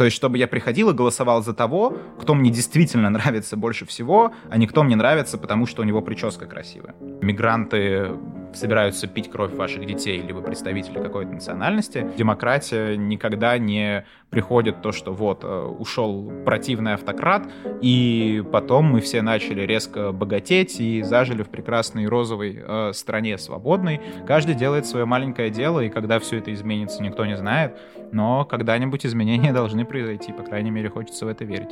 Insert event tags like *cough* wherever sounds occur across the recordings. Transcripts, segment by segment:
То есть, чтобы я приходил и голосовал за того, кто мне действительно *laughs* нравится больше всего, а не кто мне нравится, потому что у него прическа красивая. Мигранты собираются пить кровь ваших детей, или вы представители какой-то национальности. Демократия никогда не приходит то, что вот, э, ушел противный автократ, и потом мы все начали резко богатеть и зажили в прекрасной розовой э, стране свободной. Каждый делает свое маленькое дело, и когда все это изменится, никто не знает, но когда-нибудь изменения должны произойти, по крайней мере, хочется в это верить.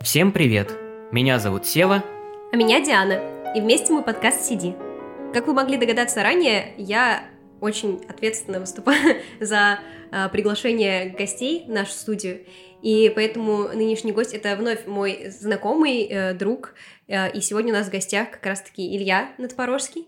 Всем привет! Меня зовут Сева. А меня Диана. И вместе мы подкаст «Сиди». Как вы могли догадаться ранее, я очень ответственно выступаю *laughs* за э, приглашение гостей в нашу студию. И поэтому нынешний гость это вновь мой знакомый э, друг. Э, и сегодня у нас в гостях как раз-таки Илья Надпорожский.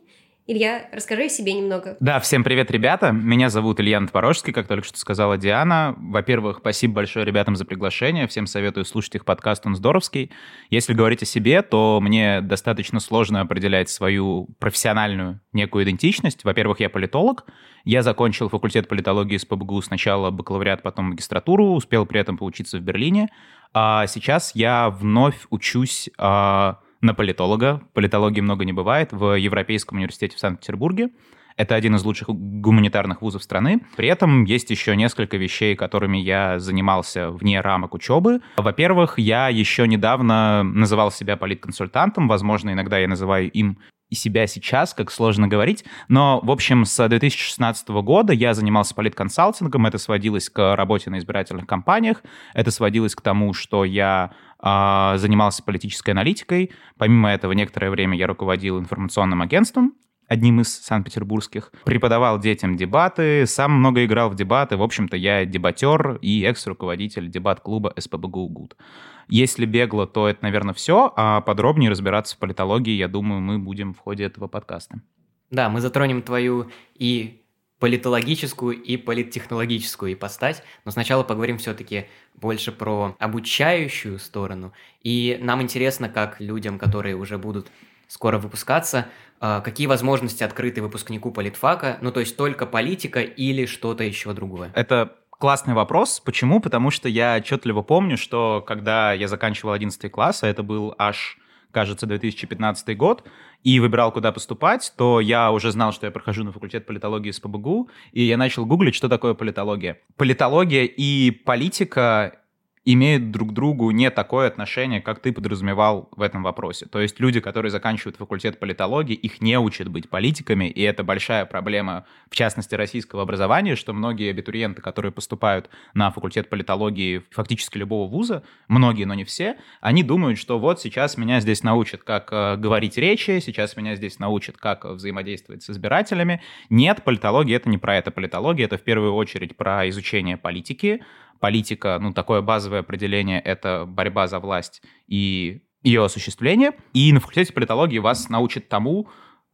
Илья, расскажи о себе немного. Да, всем привет, ребята. Меня зовут Илья Творожский, как только что сказала Диана. Во-первых, спасибо большое ребятам за приглашение. Всем советую слушать их подкаст, он здоровский. Если говорить о себе, то мне достаточно сложно определять свою профессиональную некую идентичность. Во-первых, я политолог. Я закончил факультет политологии с ПБГУ сначала бакалавриат, потом магистратуру. Успел при этом поучиться в Берлине. А сейчас я вновь учусь а, на политолога. Политологии много не бывает в Европейском университете в Санкт-Петербурге. Это один из лучших гуманитарных вузов страны. При этом есть еще несколько вещей, которыми я занимался вне рамок учебы. Во-первых, я еще недавно называл себя политконсультантом. Возможно, иногда я называю им и себя сейчас, как сложно говорить. Но, в общем, с 2016 года я занимался политконсалтингом. Это сводилось к работе на избирательных кампаниях. Это сводилось к тому, что я занимался политической аналитикой. Помимо этого, некоторое время я руководил информационным агентством, одним из санкт-петербургских. Преподавал детям дебаты, сам много играл в дебаты. В общем-то, я дебатер и экс-руководитель дебат-клуба СПБГУ ГУД. Если бегло, то это, наверное, все, а подробнее разбираться в политологии, я думаю, мы будем в ходе этого подкаста. Да, мы затронем твою и политологическую и политтехнологическую ипостась, но сначала поговорим все-таки больше про обучающую сторону. И нам интересно, как людям, которые уже будут скоро выпускаться, а, какие возможности открыты выпускнику политфака, ну то есть только политика или что-то еще другое? Это классный вопрос. Почему? Потому что я отчетливо помню, что когда я заканчивал 11 класс, а это был аж кажется, 2015 год, и выбирал, куда поступать, то я уже знал, что я прохожу на факультет политологии с ПБГУ, и я начал гуглить, что такое политология. Политология и политика имеют друг к другу не такое отношение, как ты подразумевал в этом вопросе. То есть люди, которые заканчивают факультет политологии, их не учат быть политиками, и это большая проблема, в частности, российского образования, что многие абитуриенты, которые поступают на факультет политологии фактически любого вуза, многие, но не все, они думают, что вот сейчас меня здесь научат, как э, говорить речи, сейчас меня здесь научат, как взаимодействовать с избирателями. Нет, политология — это не про это. Политология — это в первую очередь про изучение политики, политика, ну, такое базовое определение — это борьба за власть и ее осуществление. И на факультете политологии вас научат тому,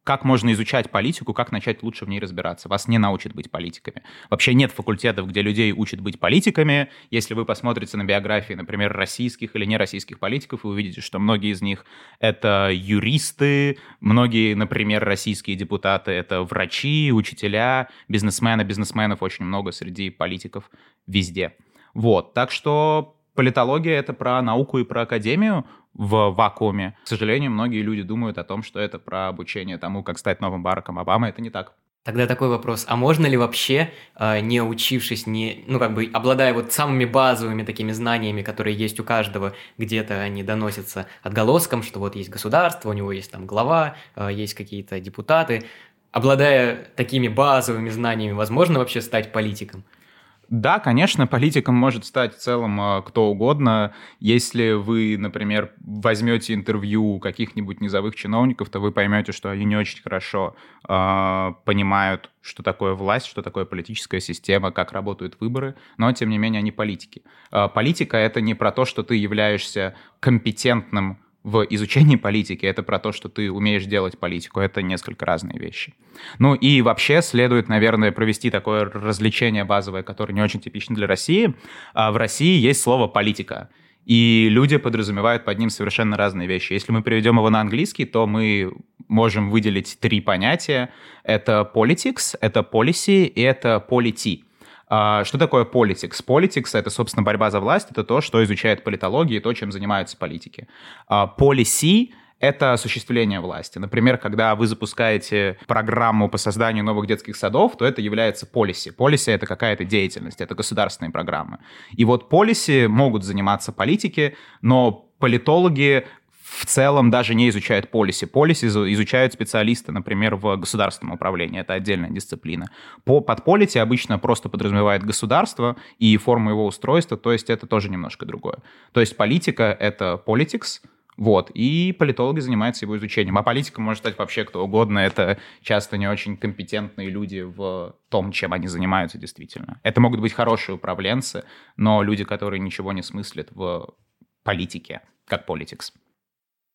как можно изучать политику, как начать лучше в ней разбираться. Вас не научат быть политиками. Вообще нет факультетов, где людей учат быть политиками. Если вы посмотрите на биографии, например, российских или нероссийских политиков, вы увидите, что многие из них — это юристы, многие, например, российские депутаты — это врачи, учителя, бизнесмены. Бизнесменов очень много среди политиков везде. Вот, так что политология — это про науку и про академию в вакууме. К сожалению, многие люди думают о том, что это про обучение тому, как стать новым Бараком Обама. Это не так. Тогда такой вопрос, а можно ли вообще, а, не учившись, не, ну как бы обладая вот самыми базовыми такими знаниями, которые есть у каждого, где-то они доносятся отголоском, что вот есть государство, у него есть там глава, а, есть какие-то депутаты, обладая такими базовыми знаниями, возможно вообще стать политиком? Да, конечно, политиком может стать в целом а, кто угодно. Если вы, например, возьмете интервью каких-нибудь низовых чиновников, то вы поймете, что они не очень хорошо э, понимают, что такое власть, что такое политическая система, как работают выборы, но, тем не менее, они политики. Э, политика — это не про то, что ты являешься компетентным в изучении политики, это про то, что ты умеешь делать политику. Это несколько разные вещи. Ну и вообще следует, наверное, провести такое развлечение базовое, которое не очень типично для России. А в России есть слово «политика». И люди подразумевают под ним совершенно разные вещи. Если мы переведем его на английский, то мы можем выделить три понятия. Это politics, это policy и это polity. А, что такое politics? Politics — это, собственно, борьба за власть, это то, что изучает политология и то, чем занимаются политики. А, policy — это осуществление власти. Например, когда вы запускаете программу по созданию новых детских садов, то это является полиси. Полиси — это какая-то деятельность, это государственные программы. И вот полиси могут заниматься политики, но политологи в целом даже не изучают полиси. Полиси изучают специалисты, например, в государственном управлении. Это отдельная дисциплина. По, под полити обычно просто подразумевает государство и форму его устройства, то есть это тоже немножко другое. То есть политика — это politics, вот, и политологи занимаются его изучением. А политиком может стать вообще кто угодно. Это часто не очень компетентные люди в том, чем они занимаются действительно. Это могут быть хорошие управленцы, но люди, которые ничего не смыслят в политике, как политикс.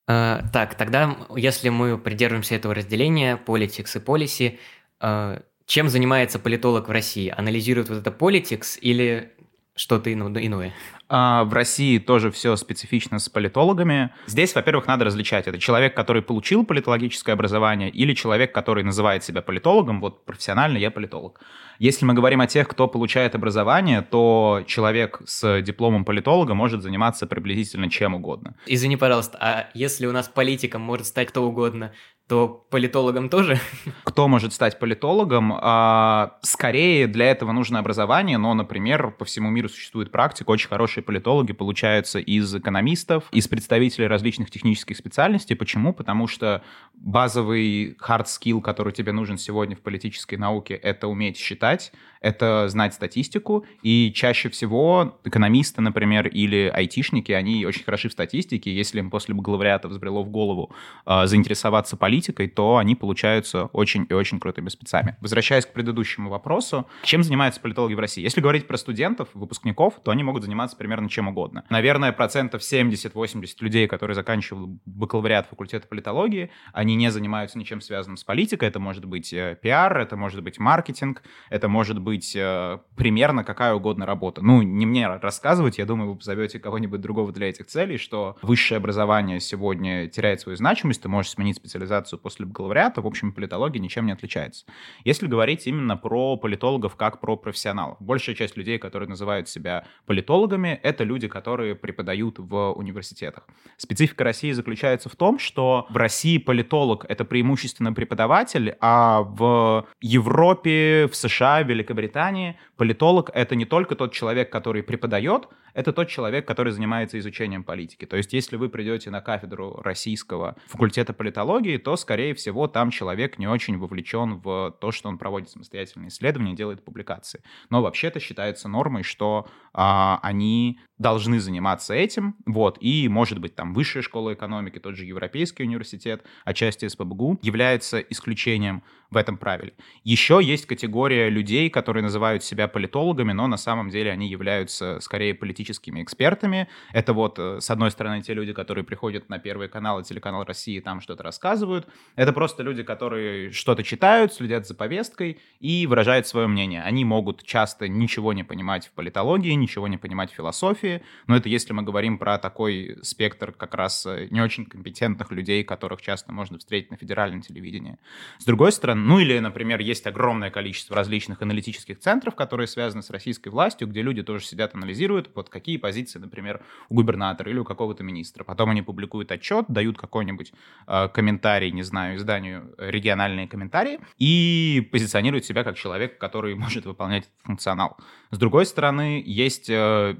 Э, так, тогда, если мы придерживаемся этого разделения, politics и policy, э, чем занимается политолог в России? Анализирует вот это politics или что-то иное? А, в России тоже все специфично с политологами. Здесь, во-первых, надо различать. Это человек, который получил политологическое образование, или человек, который называет себя политологом. Вот профессионально я политолог. Если мы говорим о тех, кто получает образование, то человек с дипломом политолога может заниматься приблизительно чем угодно. Извини, пожалуйста, а если у нас политиком может стать кто угодно, то политологом тоже? Кто может стать политологом? А, скорее для этого нужно образование, но, например, по всему миру существует практика, очень хорошие политологи получаются из экономистов, из представителей различных технических специальностей. Почему? Потому что базовый hard skill, который тебе нужен сегодня в политической науке, это уметь считать, это знать статистику, и чаще всего экономисты, например, или айтишники, они очень хороши в статистике, если им после бакалавриата взбрело в голову э, заинтересоваться политикой, то они получаются очень и очень крутыми спецами. Возвращаясь к предыдущему вопросу, чем занимаются политологи в России? Если говорить про студентов, выпускников, то они могут заниматься примерно чем угодно. Наверное, процентов 70-80 людей, которые заканчивают бакалавриат факультета политологии, они не занимаются ничем связанным с политикой. Это может быть э, пиар, это может быть маркетинг, это может быть быть э, примерно какая угодно работа. Ну, не мне рассказывать, я думаю, вы позовете кого-нибудь другого для этих целей, что высшее образование сегодня теряет свою значимость, ты можешь сменить специализацию после бакалавриата, в общем, политология ничем не отличается. Если говорить именно про политологов как про профессионалов, большая часть людей, которые называют себя политологами, это люди, которые преподают в университетах. Специфика России заключается в том, что в России политолог — это преимущественно преподаватель, а в Европе, в США, в Великобритании Великобритании политолог — это не только тот человек, который преподает, это тот человек, который занимается изучением политики. То есть если вы придете на кафедру российского факультета политологии, то, скорее всего, там человек не очень вовлечен в то, что он проводит самостоятельные исследования, делает публикации. Но вообще-то считается нормой, что а, они должны заниматься этим, вот, и, может быть, там высшая школа экономики, тот же Европейский университет, отчасти СПБГУ, является исключением в этом правиле. Еще есть категория людей, которые называют себя политологами, но на самом деле они являются скорее политическими экспертами. Это вот, э, с одной стороны, те люди, которые приходят на Первый канал и телеканал России, там что-то рассказывают. Это просто люди, которые что-то читают, следят за повесткой и выражают свое мнение. Они могут часто ничего не понимать в политологии, ничего не понимать в философии, но это если мы говорим про такой спектр как раз э, не очень компетентных людей, которых часто можно встретить на федеральном телевидении. С другой стороны, ну или, например, есть огромное количество различных аналитических центров, которые связаны с российской властью, где люди тоже сидят, анализируют, вот какие позиции, например, у губернатора или у какого-то министра. Потом они публикуют отчет, дают какой-нибудь э, комментарий, не знаю, изданию региональные комментарии и позиционируют себя как человек, который *laughs* может выполнять этот функционал. С другой стороны, есть э,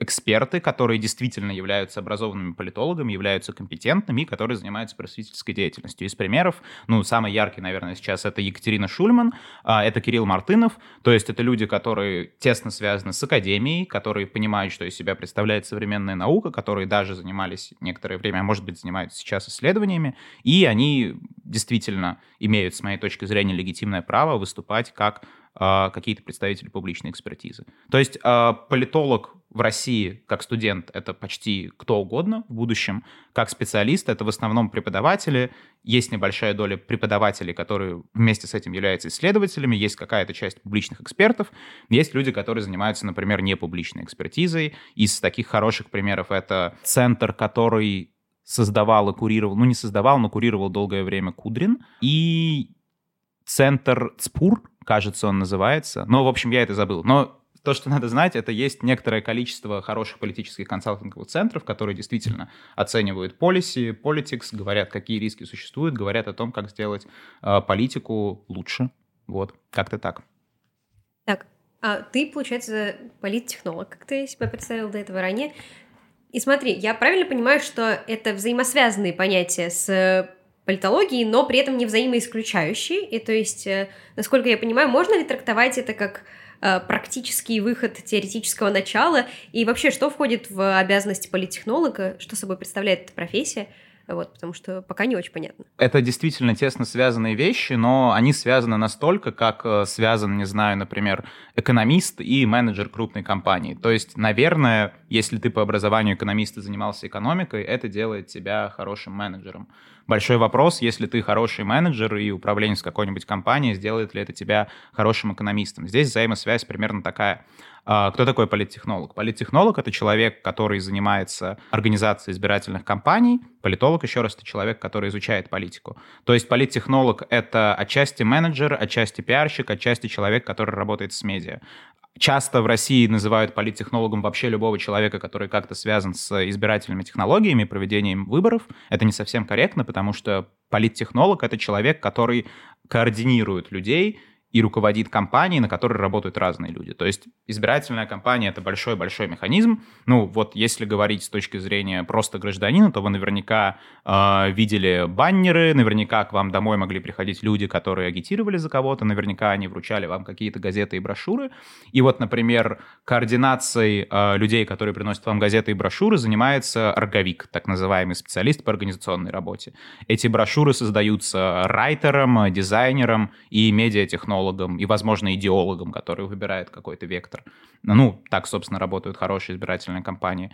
эксперты, которые действительно являются образованными политологами, являются компетентными, которые занимаются просветительской деятельностью. Из примеров, ну, самый яркий, наверное, сейчас это Екатерина Шульман, а, это Кирилл Мартынов, то есть это люди, которые тесно связаны с академией, которые понимают, что из себя представляет современная наука, которые даже занимались некоторое время, а может быть, занимаются сейчас исследованиями, и они действительно имеют, с моей точки зрения, легитимное право выступать как какие-то представители публичной экспертизы. То есть а, политолог в России как студент это почти кто угодно в будущем, как специалист это в основном преподаватели, есть небольшая доля преподавателей, которые вместе с этим являются исследователями, есть какая-то часть публичных экспертов, есть люди, которые занимаются, например, непубличной экспертизой. Из таких хороших примеров это центр, который создавал и курировал, ну не создавал, но курировал долгое время Кудрин, и Центр ЦПУР, кажется, он называется. Но, в общем, я это забыл. Но то, что надо знать, это есть некоторое количество хороших политических консалтинговых центров, которые действительно оценивают полиси, politics, говорят, какие риски существуют, говорят о том, как сделать э, политику лучше. Вот, как-то так. Так, а ты, получается, политтехнолог, как ты себя представил до этого ранее. И смотри, я правильно понимаю, что это взаимосвязанные понятия с политологией, но при этом не взаимоисключающие. И то есть, э, насколько я понимаю, можно ли трактовать это как Э, практический выход теоретического начала, и вообще, что входит в обязанности политтехнолога, что собой представляет эта профессия, вот, потому что пока не очень понятно. Это действительно тесно связанные вещи, но они связаны настолько, как э, связан, не знаю, например, экономист и менеджер крупной компании. То есть, наверное, если ты по образованию экономист и занимался экономикой, это делает тебя хорошим менеджером. Большой вопрос, если ты хороший менеджер и управленец какой-нибудь компании, сделает ли это тебя хорошим экономистом. Здесь взаимосвязь примерно такая. А, кто такой политтехнолог? Политтехнолог — это человек, который занимается организацией избирательных кампаний. Политолог, еще раз, это человек, который изучает политику. То есть политтехнолог — это отчасти менеджер, отчасти пиарщик, отчасти человек, который работает с медиа. Часто в России называют политтехнологом вообще любого человека, который как-то связан с избирательными технологиями, проведением выборов. Это не совсем корректно, потому что политтехнолог — это человек, который координирует людей, и руководит компанией, на которой работают разные люди. То есть избирательная кампания — это большой-большой механизм. Ну, вот если говорить с точки зрения просто гражданина, то вы наверняка э, видели баннеры, наверняка к вам домой могли приходить люди, которые агитировали за кого-то, наверняка они вручали вам какие-то газеты и брошюры. И вот, например, координацией э, людей, которые приносят вам газеты и брошюры, занимается орговик, так называемый специалист по организационной работе. Эти брошюры создаются райтером, дизайнером и медиатехнологом технологом и, возможно, идеологом, который выбирает какой-то вектор. Ну, так, собственно, работают хорошие избирательные кампании.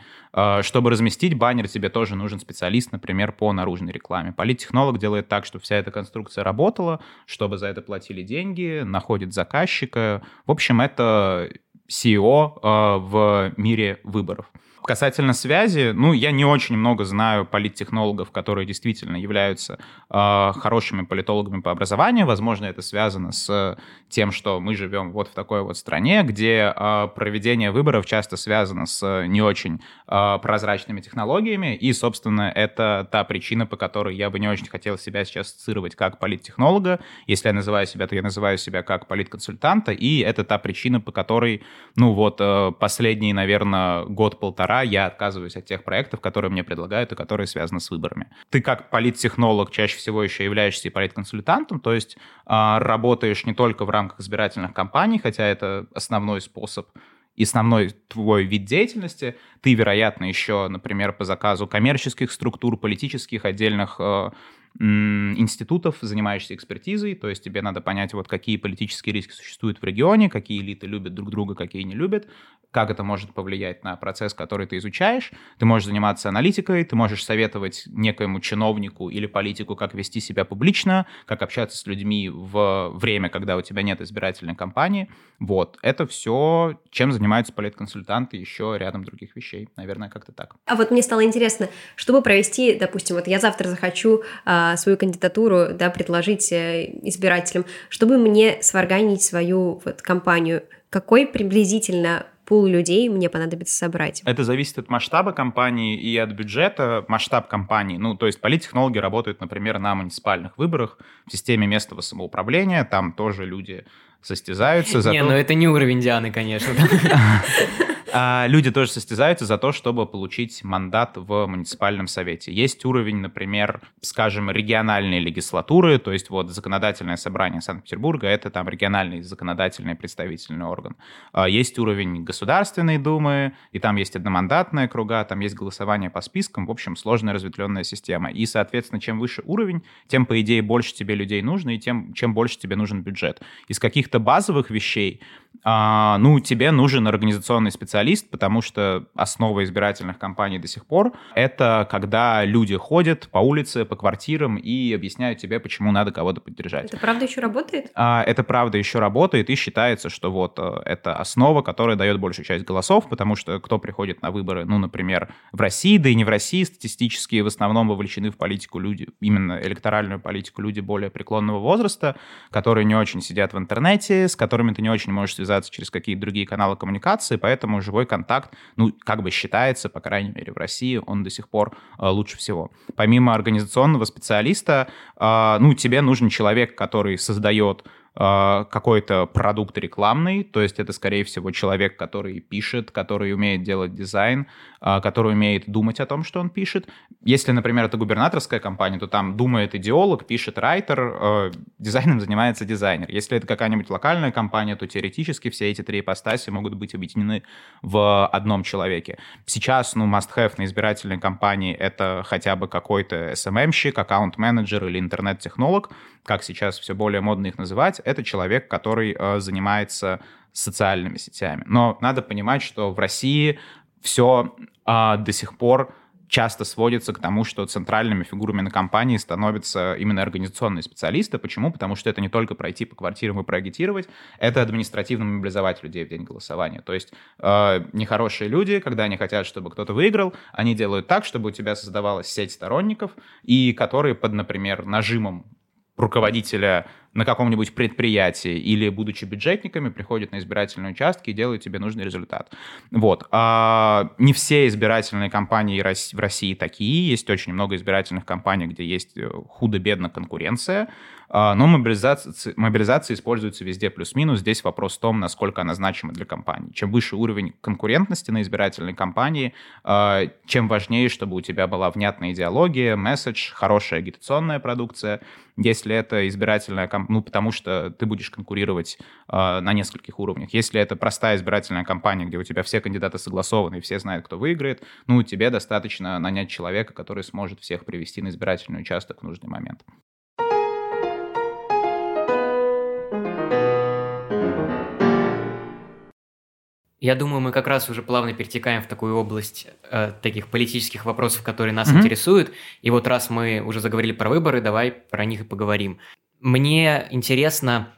Чтобы разместить баннер, тебе тоже нужен специалист, например, по наружной рекламе. Политтехнолог делает так, чтобы вся эта конструкция работала, чтобы за это платили деньги, находит заказчика. В общем, это CEO а, в мире выборов. Касательно связи, ну, я не очень много знаю политтехнологов, которые действительно являются э, хорошими политологами по образованию. Возможно, это связано с тем, что мы живем вот в такой вот стране, где э, проведение выборов часто связано с не очень э, прозрачными технологиями, и, собственно, это та причина, по которой я бы не очень хотел себя сейчас ассоциировать как политтехнолога. Если я называю себя, то я называю себя как политконсультанта, и это та причина, по которой, ну, вот э, последний, наверное, год-полтора пора я отказываюсь от тех проектов, которые мне предлагают и которые связаны с выборами. Ты как политтехнолог чаще всего еще являешься и политконсультантом, то есть э, работаешь не только в рамках избирательных кампаний, хотя это основной способ и основной твой вид деятельности, ты, вероятно, еще, например, по заказу коммерческих структур, политических, отдельных э, институтов, занимающихся экспертизой, то есть тебе надо понять, вот какие политические риски существуют в регионе, какие элиты любят друг друга, какие не любят, как это может повлиять на процесс, который ты изучаешь. Ты можешь заниматься аналитикой, ты можешь советовать некоему чиновнику или политику, как вести себя публично, как общаться с людьми в время, когда у тебя нет избирательной кампании. Вот, это все, чем занимаются политконсультанты, еще рядом других вещей. Наверное, как-то так. А вот мне стало интересно, чтобы провести, допустим, вот я завтра захочу а, свою кандидатуру, да, предложить э, избирателям, чтобы мне сварганить свою вот компанию, какой приблизительно пул людей мне понадобится собрать. Это зависит от масштаба компании и от бюджета. Масштаб компании, ну, то есть политтехнологи работают, например, на муниципальных выборах в системе местного самоуправления, там тоже люди состязаются. За не, то... ну это не уровень Дианы, конечно. *laughs* А люди тоже состязаются за то, чтобы получить мандат в муниципальном совете. Есть уровень, например, скажем, региональной легислатуры, то есть вот законодательное собрание Санкт-Петербурга, это там региональный законодательный представительный орган. А есть уровень Государственной Думы, и там есть одномандатная круга, там есть голосование по спискам, в общем, сложная разветвленная система. И, соответственно, чем выше уровень, тем, по идее, больше тебе людей нужно, и тем, чем больше тебе нужен бюджет. Из каких-то базовых вещей а, ну, тебе нужен организационный специалист, потому что основа избирательных кампаний до сих пор — это когда люди ходят по улице, по квартирам и объясняют тебе, почему надо кого-то поддержать. Это правда еще работает? А, это правда еще работает, и считается, что вот э, это основа, которая дает большую часть голосов, потому что кто приходит на выборы, ну, например, в России, да и не в России, статистически в основном вовлечены в политику люди, именно электоральную политику люди более преклонного возраста, которые не очень сидят в интернете, с которыми ты не очень можешь связаться связаться через какие-то другие каналы коммуникации, поэтому живой контакт, ну, как бы считается, по крайней мере, в России, он до сих пор э, лучше всего. Помимо организационного специалиста, э, ну, тебе нужен человек, который создает какой-то продукт рекламный, то есть это, скорее всего, человек, который пишет, который умеет делать дизайн, а, который умеет думать о том, что он пишет. Если, например, это губернаторская компания, то там думает идеолог, пишет райтер, а, дизайном занимается дизайнер. Если это какая-нибудь локальная компания, то теоретически все эти три ипостаси могут быть объединены в одном человеке. Сейчас, ну, must-have на избирательной кампании — это хотя бы какой-то SMM-щик, аккаунт-менеджер или интернет-технолог, как сейчас все более модно их называть, это человек, который э, занимается социальными сетями. Но надо понимать, что в России все э, до сих пор часто сводится к тому, что центральными фигурами на компании становятся именно организационные специалисты. Почему? Потому что это не только пройти по квартирам и проагитировать, это административно мобилизовать людей в день голосования. То есть э, нехорошие люди, когда они хотят, чтобы кто-то выиграл, они делают так, чтобы у тебя создавалась сеть сторонников, и которые под, например, нажимом руководителя на каком-нибудь предприятии или, будучи бюджетниками, приходят на избирательные участки и делают тебе нужный результат. Вот. А не все избирательные кампании в России такие. Есть очень много избирательных кампаний, где есть э, худо-бедно конкуренция. А, но мобилизация, мобилизация используется везде плюс-минус. Здесь вопрос в том, насколько она значима для компании. Чем выше уровень конкурентности на избирательной кампании, а, чем важнее, чтобы у тебя была внятная идеология, месседж, хорошая агитационная продукция. Если это избирательная кампания, ну, потому что ты будешь конкурировать на нескольких уровнях. Если это простая избирательная кампания, где у тебя все кандидаты согласованы и все знают, кто выиграет, ну, тебе достаточно нанять человека, который сможет всех привести на избирательный участок в нужный момент. Я думаю, мы как раз уже плавно перетекаем в такую область э, таких политических вопросов, которые нас mm-hmm. интересуют. И вот раз мы уже заговорили про выборы, давай про них и поговорим. Мне интересно,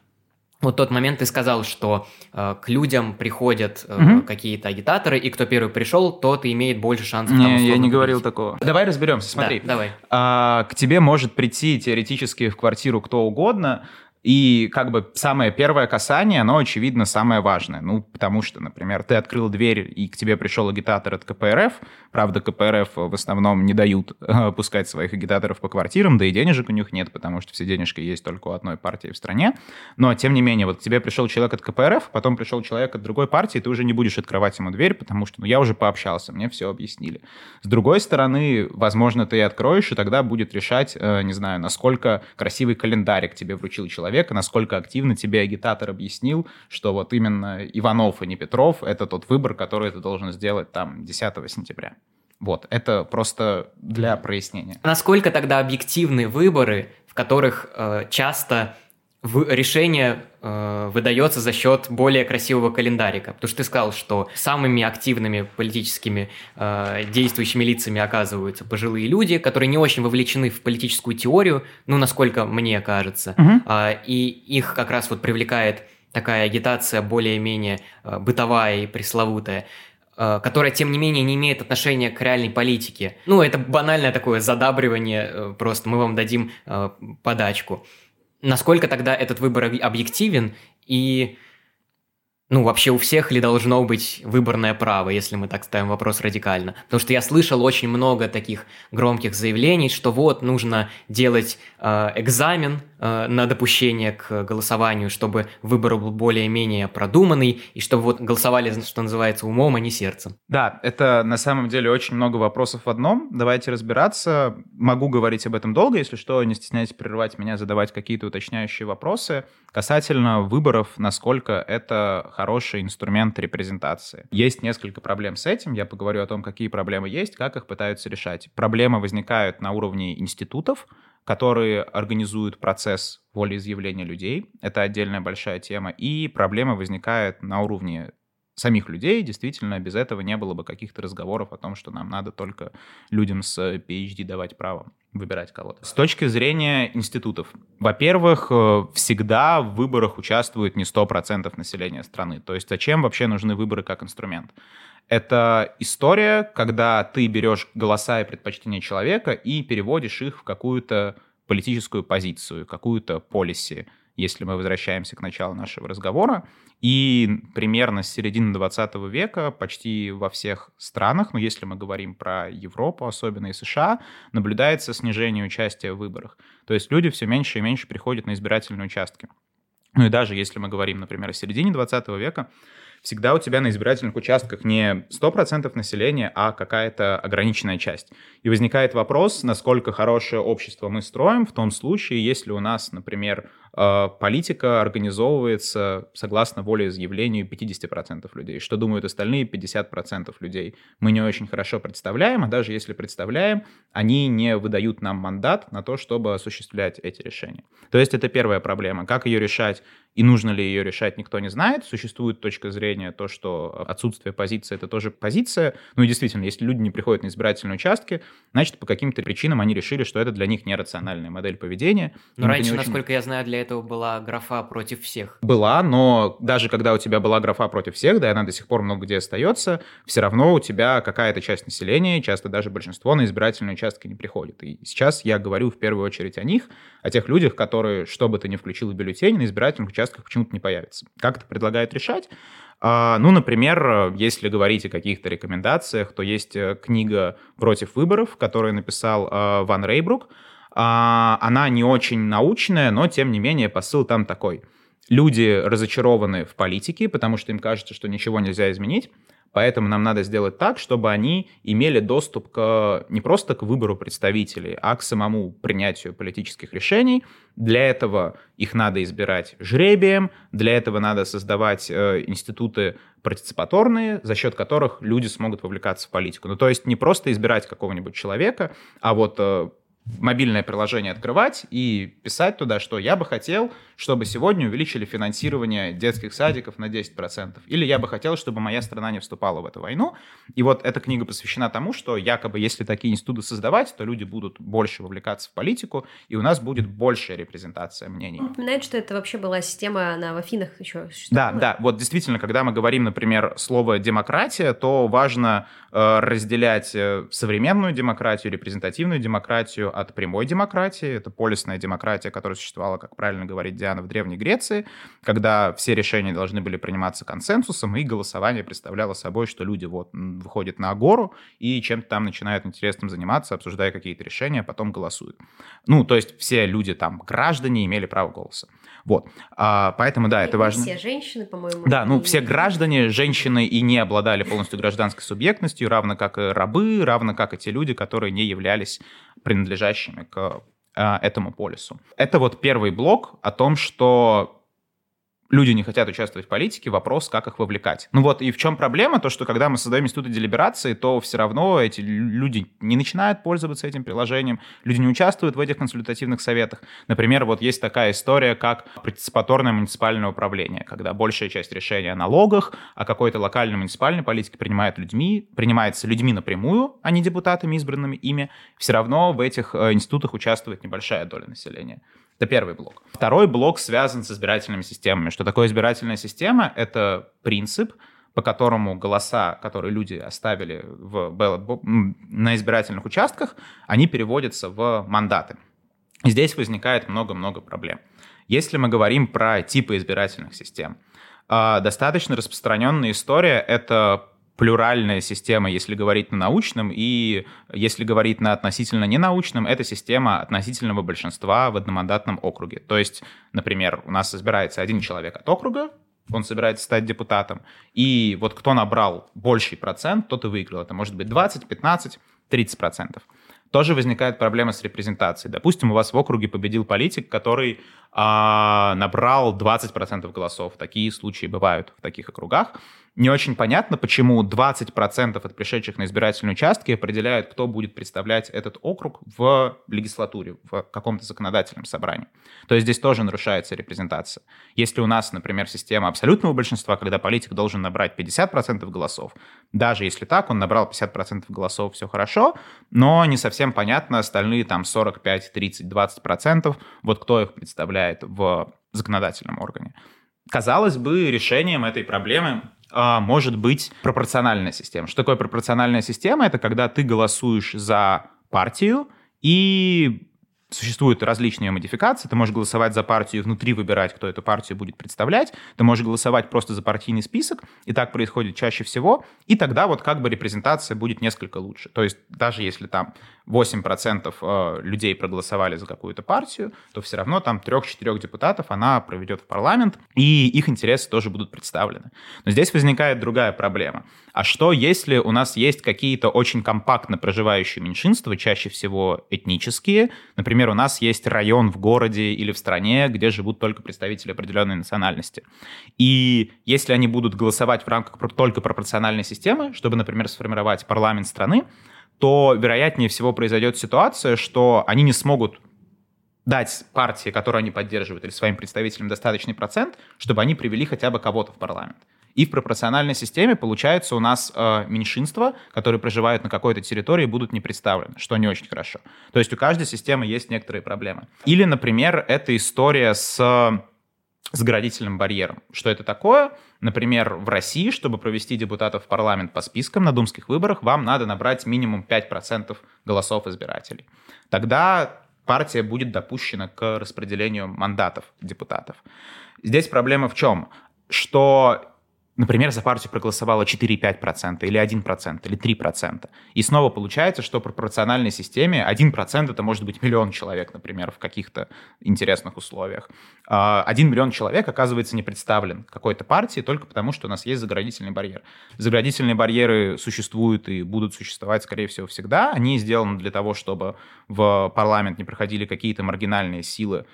вот тот момент ты сказал, что э, к людям приходят э, угу. какие-то агитаторы, и кто первый пришел, тот имеет больше шансов. Не, я не победить. говорил такого. Давай разберемся, смотри. Да, давай. А, к тебе может прийти теоретически в квартиру кто угодно, и как бы самое первое касание, оно, очевидно, самое важное. Ну, потому что, например, ты открыл дверь, и к тебе пришел агитатор от КПРФ. Правда, КПРФ в основном не дают э, пускать своих агитаторов по квартирам, да и денежек у них нет, потому что все денежки есть только у одной партии в стране. Но, тем не менее, вот к тебе пришел человек от КПРФ, потом пришел человек от другой партии, ты уже не будешь открывать ему дверь, потому что ну, я уже пообщался, мне все объяснили. С другой стороны, возможно, ты и откроешь, и тогда будет решать, э, не знаю, насколько красивый календарик тебе вручил человек, человека, насколько активно тебе агитатор объяснил, что вот именно Иванов и не Петров — это тот выбор, который ты должен сделать там 10 сентября. Вот, это просто для прояснения. Насколько тогда объективны выборы, в которых э, часто в решение э, выдается за счет более красивого календарика. Потому что ты сказал, что самыми активными политическими э, действующими лицами оказываются пожилые люди, которые не очень вовлечены в политическую теорию, ну, насколько мне кажется. Угу. Э, и их как раз вот привлекает такая агитация более-менее э, бытовая и пресловутая э, которая, тем не менее, не имеет отношения к реальной политике. Ну, это банальное такое задабривание, э, просто мы вам дадим э, подачку насколько тогда этот выбор объективен и ну, вообще у всех ли должно быть выборное право, если мы так ставим вопрос радикально? Потому что я слышал очень много таких громких заявлений, что вот нужно делать э, экзамен на допущение к голосованию, чтобы выбор был более-менее продуманный, и чтобы вот голосовали, что называется, умом, а не сердцем. Да, это на самом деле очень много вопросов в одном. Давайте разбираться. Могу говорить об этом долго, если что, не стесняйтесь прерывать меня, задавать какие-то уточняющие вопросы касательно выборов, насколько это хороший инструмент репрезентации. Есть несколько проблем с этим. Я поговорю о том, какие проблемы есть, как их пытаются решать. Проблемы возникают на уровне институтов, которые организуют процесс волеизъявления людей. Это отдельная большая тема. И проблема возникает на уровне самих людей. Действительно, без этого не было бы каких-то разговоров о том, что нам надо только людям с PhD давать право выбирать кого-то. С точки зрения институтов. Во-первых, э, всегда в выборах участвует не 100% населения страны. То есть зачем вообще нужны выборы как инструмент? Это история, когда ты берешь голоса и предпочтения человека и переводишь их в какую-то политическую позицию, какую-то полиси, если мы возвращаемся к началу нашего разговора. И примерно с середины 20 века почти во всех странах, ну если мы говорим про Европу, особенно и США, наблюдается снижение участия в выборах. То есть люди все меньше и меньше приходят на избирательные участки. Ну и даже если мы говорим, например, о середине 20 века, всегда у тебя на избирательных участках не 100% населения, а какая-то ограниченная часть. И возникает вопрос, насколько хорошее общество мы строим в том случае, если у нас, например, политика организовывается согласно волеизъявлению 50% людей. Что думают остальные 50% людей? Мы не очень хорошо представляем, а даже если представляем, они не выдают нам мандат на то, чтобы осуществлять эти решения. То есть это первая проблема. Как ее решать и нужно ли ее решать, никто не знает. Существует точка зрения, то, что отсутствие позиции — это тоже позиция. Ну и действительно, если люди не приходят на избирательные участки, значит, по каким-то причинам они решили, что это для них нерациональная модель поведения. Но раньше, очень... насколько я знаю, для этого была графа против всех. Была, но даже когда у тебя была графа против всех, да, и она до сих пор много где остается, все равно у тебя какая-то часть населения, часто даже большинство на избирательные участки не приходит. И сейчас я говорю в первую очередь о них, о тех людях, которые, что бы ты ни включил в бюллетень, на избирательных участках почему-то не появится. Как это предлагают решать? А, ну, например, если говорить о каких-то рекомендациях, то есть э, книга «Против выборов», которую написал э, Ван Рейбрук. А, она не очень научная, но, тем не менее, посыл там такой. Люди разочарованы в политике, потому что им кажется, что ничего нельзя изменить. Поэтому нам надо сделать так, чтобы они имели доступ к, не просто к выбору представителей, а к самому принятию политических решений. Для этого их надо избирать жребием, для этого надо создавать э, институты партиципаторные, за счет которых люди смогут вовлекаться в политику. Ну, то есть не просто избирать какого-нибудь человека, а вот э, мобильное приложение открывать и писать туда, что я бы хотел, чтобы сегодня увеличили финансирование детских садиков на 10%. Или я бы хотел, чтобы моя страна не вступала в эту войну. И вот эта книга посвящена тому, что якобы если такие институты создавать, то люди будут больше вовлекаться в политику, и у нас будет большая репрезентация мнений. Напоминает, что это вообще была система на в Афинах еще. Да, да. Вот действительно, когда мы говорим, например, слово «демократия», то важно э, разделять э, современную демократию, репрезентативную демократию от прямой демократии. Это полисная демократия, которая существовала, как правильно говорить Диана, в Древней Греции, когда все решения должны были приниматься консенсусом, и голосование представляло собой, что люди вот выходят на агору и чем-то там начинают интересным заниматься, обсуждая какие-то решения, а потом голосуют. Ну, то есть все люди там, граждане, имели право голоса. Вот. А, поэтому, да, и это важно. Все женщины, по-моему. Да, ну, все граждане, женщины и не обладали полностью гражданской субъектностью, равно как и рабы, равно как и те люди, которые не являлись принадлежащими к а, этому полису. Это вот первый блок о том, что люди не хотят участвовать в политике, вопрос, как их вовлекать. Ну вот, и в чем проблема? То, что когда мы создаем институты делиберации, то все равно эти люди не начинают пользоваться этим приложением, люди не участвуют в этих консультативных советах. Например, вот есть такая история, как партиципаторное муниципальное управление, когда большая часть решения о налогах, о какой-то локальной муниципальной политике принимает людьми, принимается людьми напрямую, а не депутатами, избранными ими. Все равно в этих э, институтах участвует небольшая доля населения. Это первый блок. Второй блок связан с избирательными системами. Что такое избирательная система? Это принцип, по которому голоса, которые люди оставили в ballot, на избирательных участках, они переводятся в мандаты. здесь возникает много-много проблем. Если мы говорим про типы избирательных систем, а, достаточно распространенная история — это плюральная система, если говорить на научном, и если говорить на относительно ненаучном, это система относительного большинства в одномандатном округе. То есть, например, у нас избирается один человек от округа, он собирается стать депутатом, и вот кто набрал больший процент, тот и выиграл. Это может быть 20, 15, 30 процентов. Тоже возникает проблема с репрезентацией. Допустим, у вас в округе победил политик, который а, набрал 20% голосов. Такие случаи бывают в таких округах. Не очень понятно, почему 20% от пришедших на избирательные участки определяют, кто будет представлять этот округ в легислатуре, в каком-то законодательном собрании. То есть здесь тоже нарушается репрезентация. Если у нас, например, система абсолютного большинства, когда политик должен набрать 50% голосов, даже если так, он набрал 50% голосов, все хорошо, но не совсем понятно остальные там 45, 30, 20%, вот кто их представляет в законодательном органе. Казалось бы, решением этой проблемы может быть пропорциональная система. Что такое пропорциональная система? Это когда ты голосуешь за партию, и Существуют различные модификации. Ты можешь голосовать за партию и внутри выбирать, кто эту партию будет представлять. Ты можешь голосовать просто за партийный список, и так происходит чаще всего. И тогда вот как бы репрезентация будет несколько лучше. То есть даже если там 8% э, людей проголосовали за какую-то партию, то все равно там 3-4 депутатов она проведет в парламент, и их интересы тоже будут представлены. Но здесь возникает другая проблема. А что, если у нас есть какие-то очень компактно проживающие меньшинства, чаще всего этнические? Например, у нас есть район в городе или в стране, где живут только представители определенной национальности. И если они будут голосовать в рамках только пропорциональной системы, чтобы, например, сформировать парламент страны, то вероятнее всего произойдет ситуация, что они не смогут дать партии, которую они поддерживают, или своим представителям достаточный процент, чтобы они привели хотя бы кого-то в парламент. И в пропорциональной системе, получается, у нас э, меньшинства, которые проживают на какой-то территории, будут не представлены, что не очень хорошо. То есть у каждой системы есть некоторые проблемы. Или, например, эта история с заградительным барьером. Что это такое? Например, в России, чтобы провести депутатов в парламент по спискам на думских выборах, вам надо набрать минимум 5% голосов избирателей. Тогда партия будет допущена к распределению мандатов депутатов. Здесь проблема в чем? Что например, за партию проголосовало 4,5% или 1% или 3%. И снова получается, что в пропорциональной системе 1% это может быть миллион человек, например, в каких-то интересных условиях. А, один миллион человек оказывается не представлен какой-то партии только потому, что у нас есть заградительный барьер. Заградительные барьеры существуют и будут существовать, скорее всего, всегда. Они сделаны для того, чтобы в парламент не проходили какие-то маргинальные силы,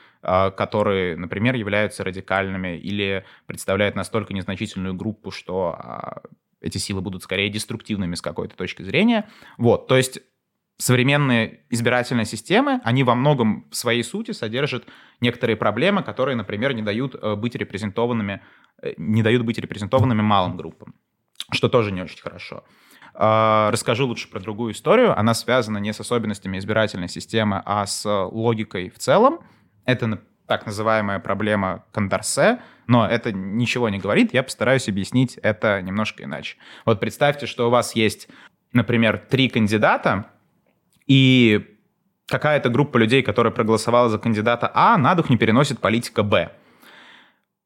которые, например, являются радикальными или представляют настолько незначительную группу, что а, эти силы будут скорее деструктивными с какой-то точки зрения. Вот, то есть современные избирательные системы, они во многом в своей сути содержат некоторые проблемы, которые, например, не дают э, быть репрезентованными, э, не дают быть репрезентованными малым группам, что тоже не очень хорошо. А, расскажу лучше про другую историю. Она связана не с особенностями избирательной системы, а с логикой в целом. Это так называемая проблема Кондорсе, но это ничего не говорит, я постараюсь объяснить это немножко иначе. Вот представьте, что у вас есть, например, три кандидата, и какая-то группа людей, которая проголосовала за кандидата А, на дух не переносит политика Б.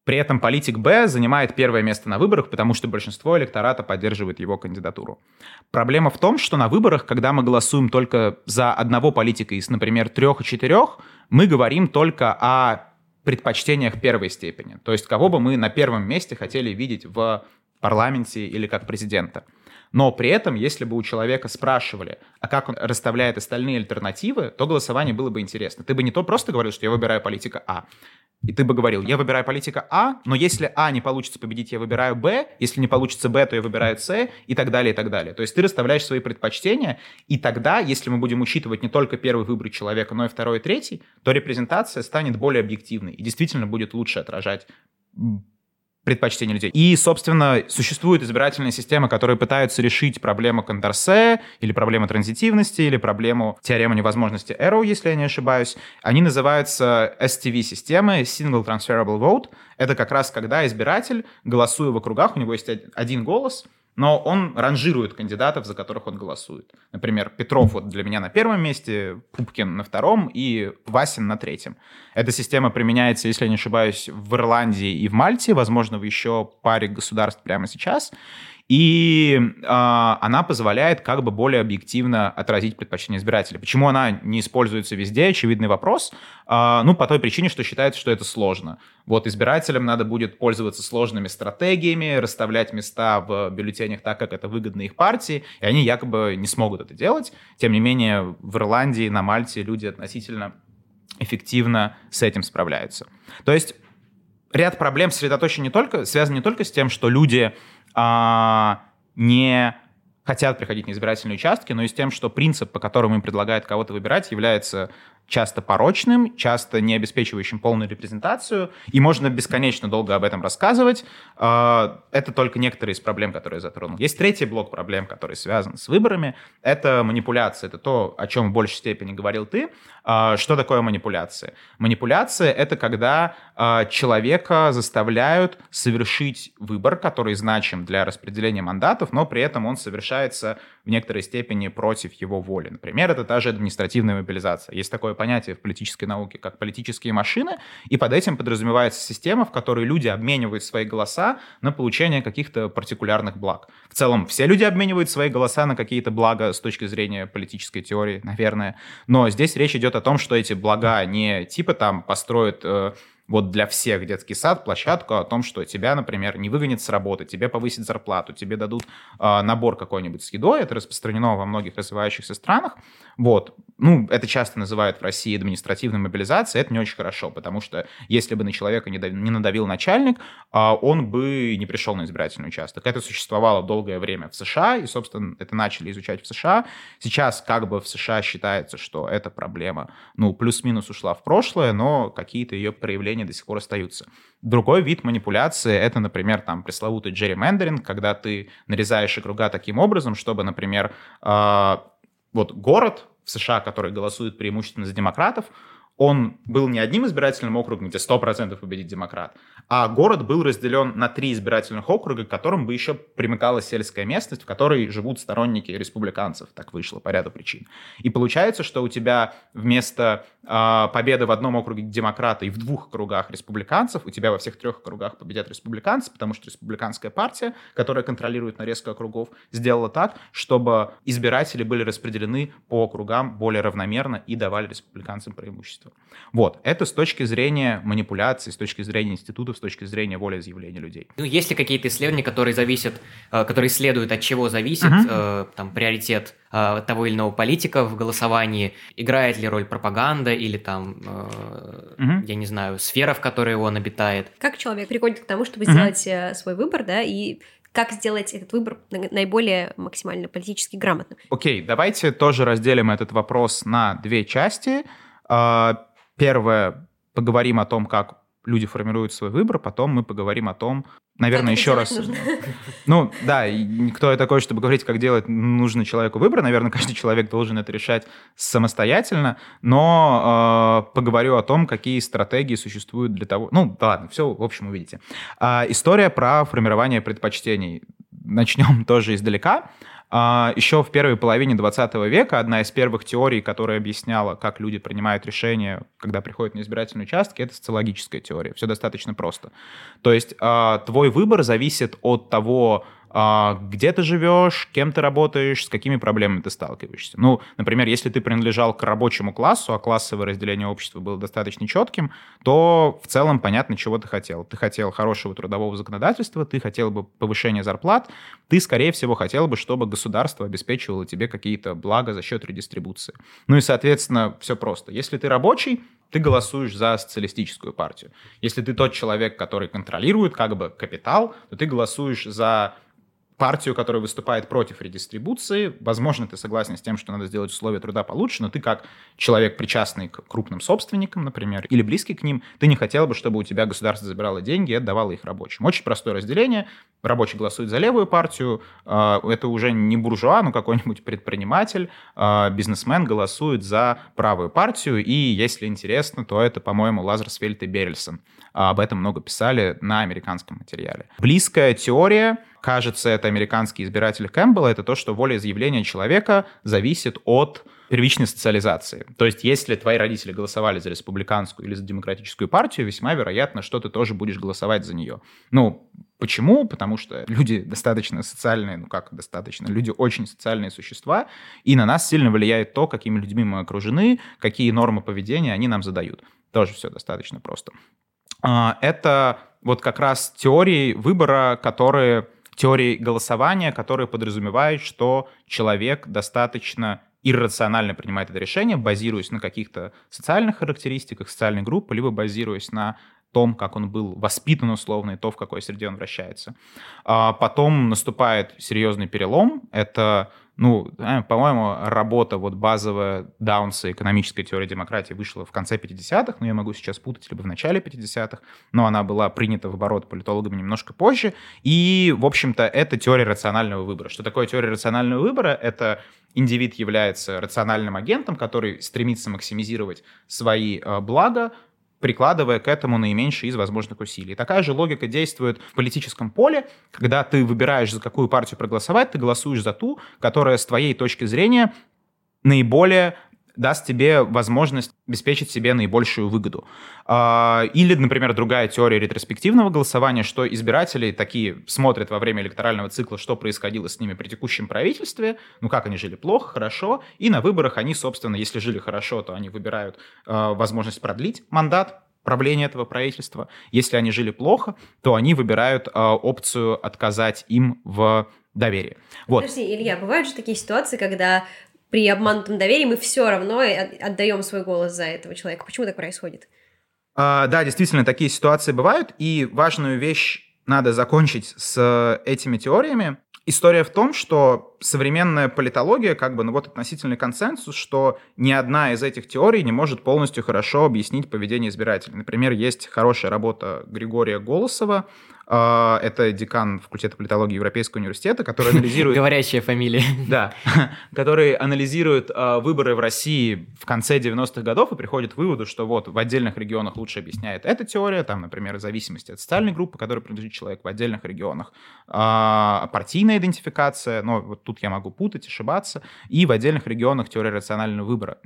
При этом политик Б занимает первое место на выборах, потому что большинство электората поддерживает его кандидатуру. Проблема в том, что на выборах, когда мы голосуем только за одного политика из, например, трех и четырех, мы говорим только о предпочтениях первой степени. То есть кого бы мы на первом месте хотели видеть в парламенте или как президента. Но при этом, если бы у человека спрашивали, а как он расставляет остальные альтернативы, то голосование было бы интересно. Ты бы не то просто говорил, что я выбираю политика А, и ты бы говорил, я выбираю политика А, но если А не получится победить, я выбираю Б, если не получится Б, то я выбираю С, и так далее, и так далее. То есть ты расставляешь свои предпочтения, и тогда, если мы будем учитывать не только первый выбор человека, но и второй и третий, то репрезентация станет более объективной и действительно будет лучше отражать предпочтения людей. И, собственно, существуют избирательные системы, которые пытаются решить проблему Кондорсе, или проблему транзитивности, или проблему теоремы невозможности Arrow, если я не ошибаюсь. Они называются STV-системы, Single Transferable Vote. Это как раз когда избиратель, голосуя в округах, у него есть один голос — но он ранжирует кандидатов, за которых он голосует. Например, Петров вот для меня на первом месте, Пупкин на втором и Васин на третьем. Эта система применяется, если я не ошибаюсь, в Ирландии и в Мальте, возможно, в еще паре государств прямо сейчас. И э, она позволяет как бы более объективно отразить предпочтение избирателя. Почему она не используется везде, очевидный вопрос. Э, ну, по той причине, что считается, что это сложно. Вот избирателям надо будет пользоваться сложными стратегиями, расставлять места в бюллетенях так, как это выгодно их партии, и они якобы не смогут это делать. Тем не менее, в Ирландии, на Мальте люди относительно эффективно с этим справляются. То есть ряд проблем сосредоточен не только, связан не только с тем, что люди а, не хотят приходить на избирательные участки, но и с тем, что принцип, по которому им предлагают кого-то выбирать, является часто порочным, часто не обеспечивающим полную репрезентацию, и можно бесконечно долго об этом рассказывать. А, это только некоторые из проблем, которые я затронул. Есть третий блок проблем, который связан с выборами. Это манипуляция, это то, о чем в большей степени говорил ты. А, что такое манипуляция? Манипуляция — это когда а, человека заставляют совершить выбор, который значим для распределения мандатов, но при этом он совершается в некоторой степени против его воли. Например, это та же административная мобилизация. Есть такое понятие в политической науке, как политические машины, и под этим подразумевается система, в которой люди обменивают свои голоса на получение каких-то партикулярных благ. В целом, все люди обменивают свои голоса на какие-то блага с точки зрения политической теории, наверное, но здесь речь идет о том, что эти блага не типа там построят э, вот для всех детский сад площадку о том, что тебя, например, не выгонят с работы, тебе повысят зарплату, тебе дадут э, набор какой-нибудь с едой. Это распространено во многих развивающихся странах. Вот. Ну, это часто называют в России административной мобилизацией. Это не очень хорошо, потому что если бы на человека не, не надавил начальник, э, он бы не пришел на избирательный участок. Это существовало долгое время в США, и, собственно, это начали изучать в США. Сейчас как бы в США считается, что эта проблема, ну, плюс-минус ушла в прошлое, но какие-то ее проявления явления до сих пор остаются. Другой вид манипуляции — это, например, там пресловутый джерримендеринг, когда ты нарезаешь округа таким образом, чтобы, например, э, вот город в США, который голосует преимущественно за демократов, он был не одним избирательным округом, где 100% победит демократ, а город был разделен на три избирательных округа, к которым бы еще примыкала сельская местность, в которой живут сторонники республиканцев. Так вышло по ряду причин. И получается, что у тебя вместо э, победы в одном округе демократа и в двух округах республиканцев, у тебя во всех трех округах победят республиканцы, потому что республиканская партия, которая контролирует нарезку округов, сделала так, чтобы избиратели были распределены по округам более равномерно и давали республиканцам преимущество общества. Вот, это с точки зрения манипуляции, с точки зрения институтов, с точки зрения волеизъявления людей. Ну, есть ли какие-то исследования, которые зависят, э, которые исследуют, от чего зависит uh-huh. там приоритет э, того или иного политика в голосовании, играет ли роль пропаганда или там, uh-huh. я не знаю, сфера, в которой он обитает. Как человек приходит к тому, чтобы uh-huh. сделать свой выбор, да, и как сделать этот выбор наиболее максимально политически грамотным. Окей, okay, давайте тоже разделим этот вопрос на две части. А, первое, поговорим о том, как люди формируют свой выбор, потом мы поговорим о том, наверное, как еще раз. Нужно. *laughs* Ну, да, кто я такой, чтобы говорить, как делать нужно человеку выбор. Наверное, *laughs* каждый человек должен это решать самостоятельно, но э, поговорю о том, какие стратегии существуют для того... Ну, да ладно, все, в общем, увидите. Э, история про формирование предпочтений. Начнем *laughs* тоже издалека. А, Еще в первой половине 20 века одна из первых теорий, которая объясняла, как люди принимают решения, когда приходят на избирательные участки, это социологическая теория. Все достаточно просто. То есть а, твой выбор зависит от того, а, где ты живешь, кем ты работаешь, с какими проблемами ты сталкиваешься. Ну, например, если ты принадлежал к рабочему классу, а классовое разделение общества было достаточно четким, то в целом понятно, чего ты хотел. Ты хотел хорошего трудового законодательства, ты хотел бы повышения зарплат, ты, скорее всего, хотел бы, чтобы государство обеспечивало тебе какие-то блага за счет редистрибуции. Ну и, соответственно, все просто. Если ты рабочий, ты голосуешь за социалистическую партию. Если ты тот человек, который контролирует как бы капитал, то ты голосуешь за партию, которая выступает против редистрибуции. Возможно, ты согласен с тем, что надо сделать условия труда получше, но ты как человек, причастный к крупным собственникам, например, или близкий к ним, ты не хотел бы, чтобы у тебя государство забирало деньги и отдавало их рабочим. Очень простое разделение. Рабочий голосует за левую партию, а, это уже не буржуа, но какой-нибудь предприниматель, а, бизнесмен голосует за правую партию, и если интересно, то это, по-моему, Лазарсфельд и Берельсон. А, об этом много писали на американском материале. Близкая теория кажется, это американский избиратель Кэмпбелла, это то, что волеизъявление человека зависит от первичной социализации. То есть, если твои родители голосовали за республиканскую или за демократическую партию, весьма вероятно, что ты тоже будешь голосовать за нее. Ну, почему? Потому что люди достаточно социальные, ну как достаточно, люди очень социальные существа, и на нас сильно влияет то, какими людьми мы окружены, какие нормы поведения они нам задают. Тоже все достаточно просто. А, это вот как раз теории выбора, которые теории голосования, которые подразумевают, что человек достаточно иррационально принимает это решение, базируясь на каких-то социальных характеристиках, социальной группы, либо базируясь на том, как он был воспитан условно, и то, в какой среде он вращается. А потом наступает серьезный перелом. Это ну, э, по-моему, работа вот базовая Даунса экономической теории демократии вышла в конце 50-х, но я могу сейчас путать, либо в начале 50-х, но она была принята в оборот политологами немножко позже. И, в общем-то, это теория рационального выбора. Что такое теория рационального выбора? Это индивид является рациональным агентом, который стремится максимизировать свои э, блага, прикладывая к этому наименьшее из возможных усилий. Такая же логика действует в политическом поле, когда ты выбираешь, за какую партию проголосовать, ты голосуешь за ту, которая с твоей точки зрения наиболее даст тебе возможность обеспечить себе наибольшую выгоду. А, или, например, другая теория ретроспективного голосования, что избиратели такие смотрят во время электорального цикла, что происходило с ними при текущем правительстве, ну как они жили плохо, хорошо, и на выборах они, собственно, если жили хорошо, то они выбирают а, возможность продлить мандат, правления этого правительства. Если они жили плохо, то они выбирают э, опцию отказать им в доверии. Вот. Подожди, Илья, бывают же такие ситуации, когда при обманутом доверии мы все равно отдаем свой голос за этого человека. Почему так происходит? А, да, действительно, такие ситуации бывают, и важную вещь надо закончить с этими теориями. История в том, что современная политология, как бы, ну вот относительный консенсус, что ни одна из этих теорий не может полностью хорошо объяснить поведение избирателей. Например, есть хорошая работа Григория Голосова а, это декан факультета политологии Европейского университета, который анализирует... *laughs* Говорящая фамилия. Да, *laughs* который анализирует а, выборы в России в конце 90-х годов и приходит к выводу, что вот в отдельных регионах лучше объясняет эта теория, там, например, зависимости от социальной группы, которой принадлежит человек в отдельных регионах, а, партийная идентификация, но вот тут я могу путать, ошибаться, и в отдельных регионах теория рационального выбора.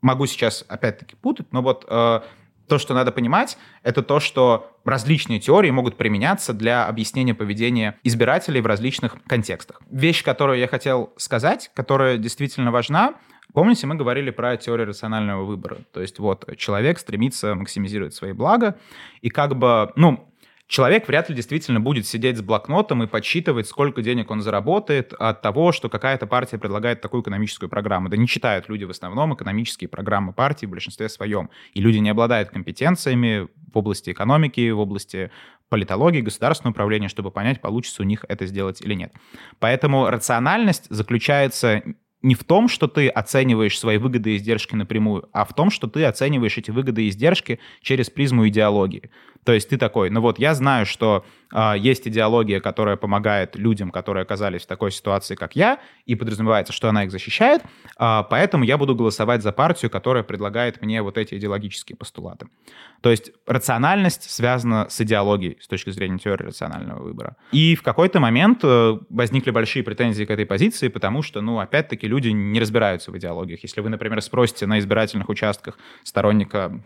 Могу сейчас опять-таки путать, но вот то, что надо понимать, это то, что различные теории могут применяться для объяснения поведения избирателей в различных контекстах. Вещь, которую я хотел сказать, которая действительно важна, Помните, мы говорили про теорию рационального выбора. То есть вот человек стремится максимизировать свои блага, и как бы, ну, человек вряд ли действительно будет сидеть с блокнотом и подсчитывать, сколько денег он заработает от того, что какая-то партия предлагает такую экономическую программу. Да не читают люди в основном экономические программы партии в большинстве своем. И люди не обладают компетенциями в области экономики, в области политологии, государственного управления, чтобы понять, получится у них это сделать или нет. Поэтому рациональность заключается не в том, что ты оцениваешь свои выгоды и издержки напрямую, а в том, что ты оцениваешь эти выгоды и издержки через призму идеологии. То есть ты такой, ну вот я знаю, что э, есть идеология, которая помогает людям, которые оказались в такой ситуации, как я, и подразумевается, что она их защищает, э, поэтому я буду голосовать за партию, которая предлагает мне вот эти идеологические постулаты. То есть рациональность связана с идеологией с точки зрения теории рационального выбора. И в какой-то момент э, возникли большие претензии к этой позиции, потому что, ну, опять-таки, люди не разбираются в идеологиях. Если вы, например, спросите на избирательных участках сторонника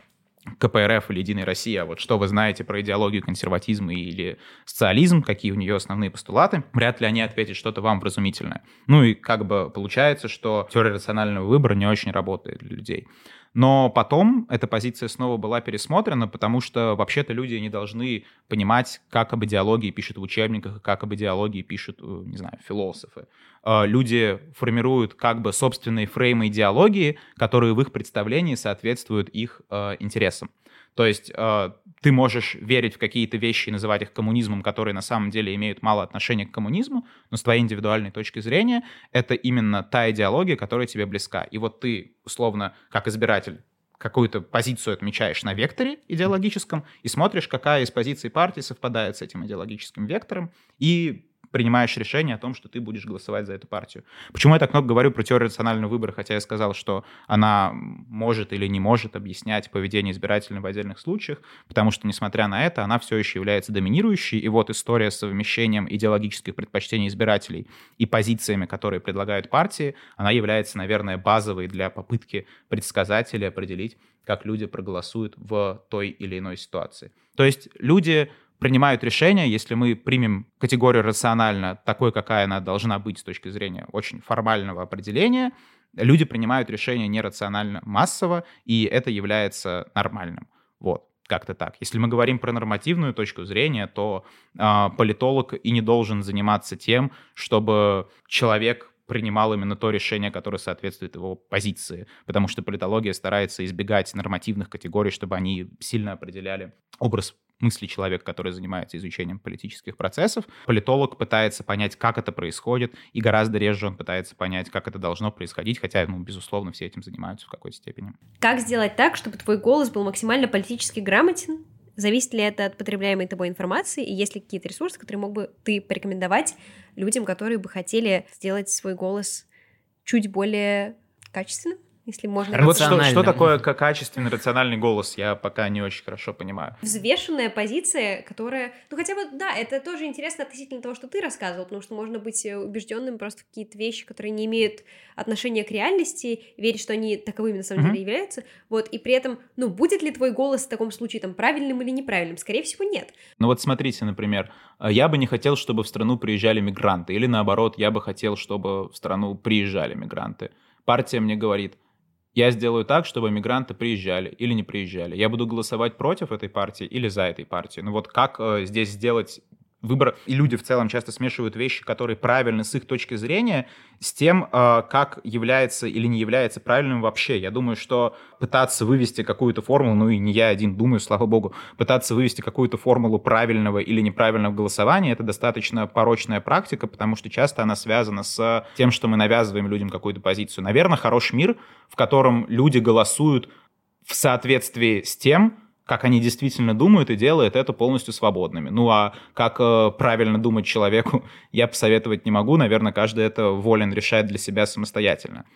КПРФ или Единой России, а вот что вы знаете про идеологию консерватизма или социализм, какие у нее основные постулаты, вряд ли они ответят что-то вам вразумительное. Ну и как бы получается, что теория рационального выбора не очень работает для людей. Но потом эта позиция снова была пересмотрена, потому что вообще-то люди не должны понимать, как об идеологии пишут в учебниках, как об идеологии пишут, э, не знаю, философы. Э, люди формируют как бы собственные фреймы идеологии, которые в их представлении соответствуют их э, интересам. То есть э, ты можешь верить в какие-то вещи и называть их коммунизмом, которые на самом деле имеют мало отношения к коммунизму, но с твоей индивидуальной точки зрения это именно та идеология, которая тебе близка. И вот ты, условно, как избиратель, какую-то позицию отмечаешь на векторе идеологическом и смотришь, какая из позиций партии совпадает с этим идеологическим вектором, и принимаешь решение о том, что ты будешь голосовать за эту партию. Почему я так много говорю про теорию рационального выбора, хотя я сказал, что она может или не может объяснять поведение избирателя в отдельных случаях, потому что, несмотря на это, она все еще является доминирующей, и вот история с совмещением идеологических предпочтений избирателей и позициями, которые предлагают партии, она является, наверное, базовой для попытки предсказать или определить, как люди проголосуют в той или иной ситуации. То есть люди принимают решения, если мы примем категорию рационально такой, какая она должна быть с точки зрения очень формального определения, люди принимают решения нерационально массово, и это является нормальным. Вот как-то так. Если мы говорим про нормативную точку зрения, то э, политолог и не должен заниматься тем, чтобы человек принимал именно то решение, которое соответствует его позиции, потому что политология старается избегать нормативных категорий, чтобы они сильно определяли образ мысли человека, который занимается изучением политических процессов. Политолог пытается понять, как это происходит, и гораздо реже он пытается понять, как это должно происходить, хотя, ну, безусловно, все этим занимаются в какой-то степени. Как сделать так, чтобы твой голос был максимально политически грамотен? Зависит ли это от потребляемой тобой информации, и есть ли какие-то ресурсы, которые мог бы ты порекомендовать людям, которые бы хотели сделать свой голос чуть более качественным? Если можно. Вот что, что такое качественный рациональный голос, я пока не очень хорошо понимаю. Взвешенная позиция, которая, ну хотя бы, да, это тоже интересно относительно того, что ты рассказывал, потому что можно быть э, убежденным просто в какие-то вещи, которые не имеют отношения к реальности, верить, что они таковыми на самом mm-hmm. деле являются, вот, и при этом, ну, будет ли твой голос в таком случае там правильным или неправильным? Скорее всего, нет. Ну вот смотрите, например, э, я бы не хотел, чтобы в страну приезжали мигранты, или наоборот, я бы хотел, чтобы в страну приезжали мигранты. Партия мне говорит, я сделаю так, чтобы мигранты приезжали или не приезжали. Я буду голосовать против этой партии или за этой партией. Ну вот как э, здесь сделать выбор, и люди в целом часто смешивают вещи, которые правильны с их точки зрения, с тем, э, как является или не является правильным вообще. Я думаю, что пытаться вывести какую-то формулу, ну и не я один думаю, слава богу, пытаться вывести какую-то формулу правильного или неправильного голосования, это достаточно порочная практика, потому что часто она связана с тем, что мы навязываем людям какую-то позицию. Наверное, хороший мир, в котором люди голосуют в соответствии с тем, как они действительно думают и делают это полностью свободными. Ну а как э, правильно думать человеку, *laughs* я посоветовать не могу. Наверное, каждый это волен решать для себя самостоятельно.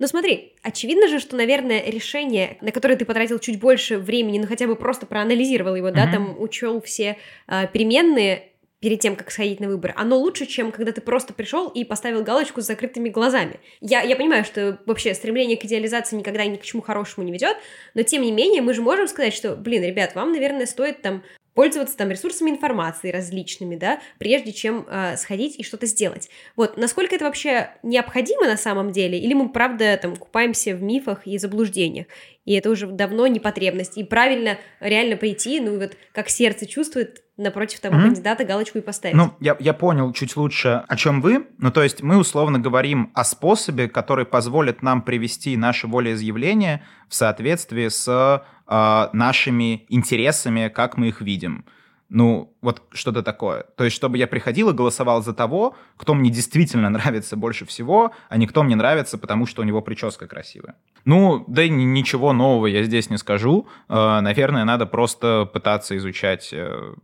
Но смотри, очевидно же, что, наверное, решение, на которое ты потратил чуть больше времени, ну хотя бы просто проанализировал его, mm-hmm. да, там учел все э, переменные, перед тем, как сходить на выборы, оно лучше, чем когда ты просто пришел и поставил галочку с закрытыми глазами. Я, я понимаю, что вообще стремление к идеализации никогда ни к чему хорошему не ведет, но тем не менее мы же можем сказать, что, блин, ребят, вам, наверное, стоит там пользоваться там ресурсами информации различными, да, прежде чем э, сходить и что-то сделать. Вот, насколько это вообще необходимо на самом деле, или мы, правда, там, купаемся в мифах и заблуждениях, и это уже давно не потребность, и правильно реально пойти, ну, вот, как сердце чувствует, напротив того mm-hmm. кандидата галочку и поставить. Ну, я, я понял чуть лучше, о чем вы. Ну, то есть мы условно говорим о способе, который позволит нам привести наше волеизъявление в соответствии с э, нашими интересами, как мы их видим. Ну, вот что-то такое. То есть, чтобы я приходил и голосовал за того, кто мне действительно *laughs* нравится больше всего, а не кто мне нравится, потому что у него прическа красивая. Ну, да и ничего нового я здесь не скажу. Э, наверное, надо просто пытаться изучать э,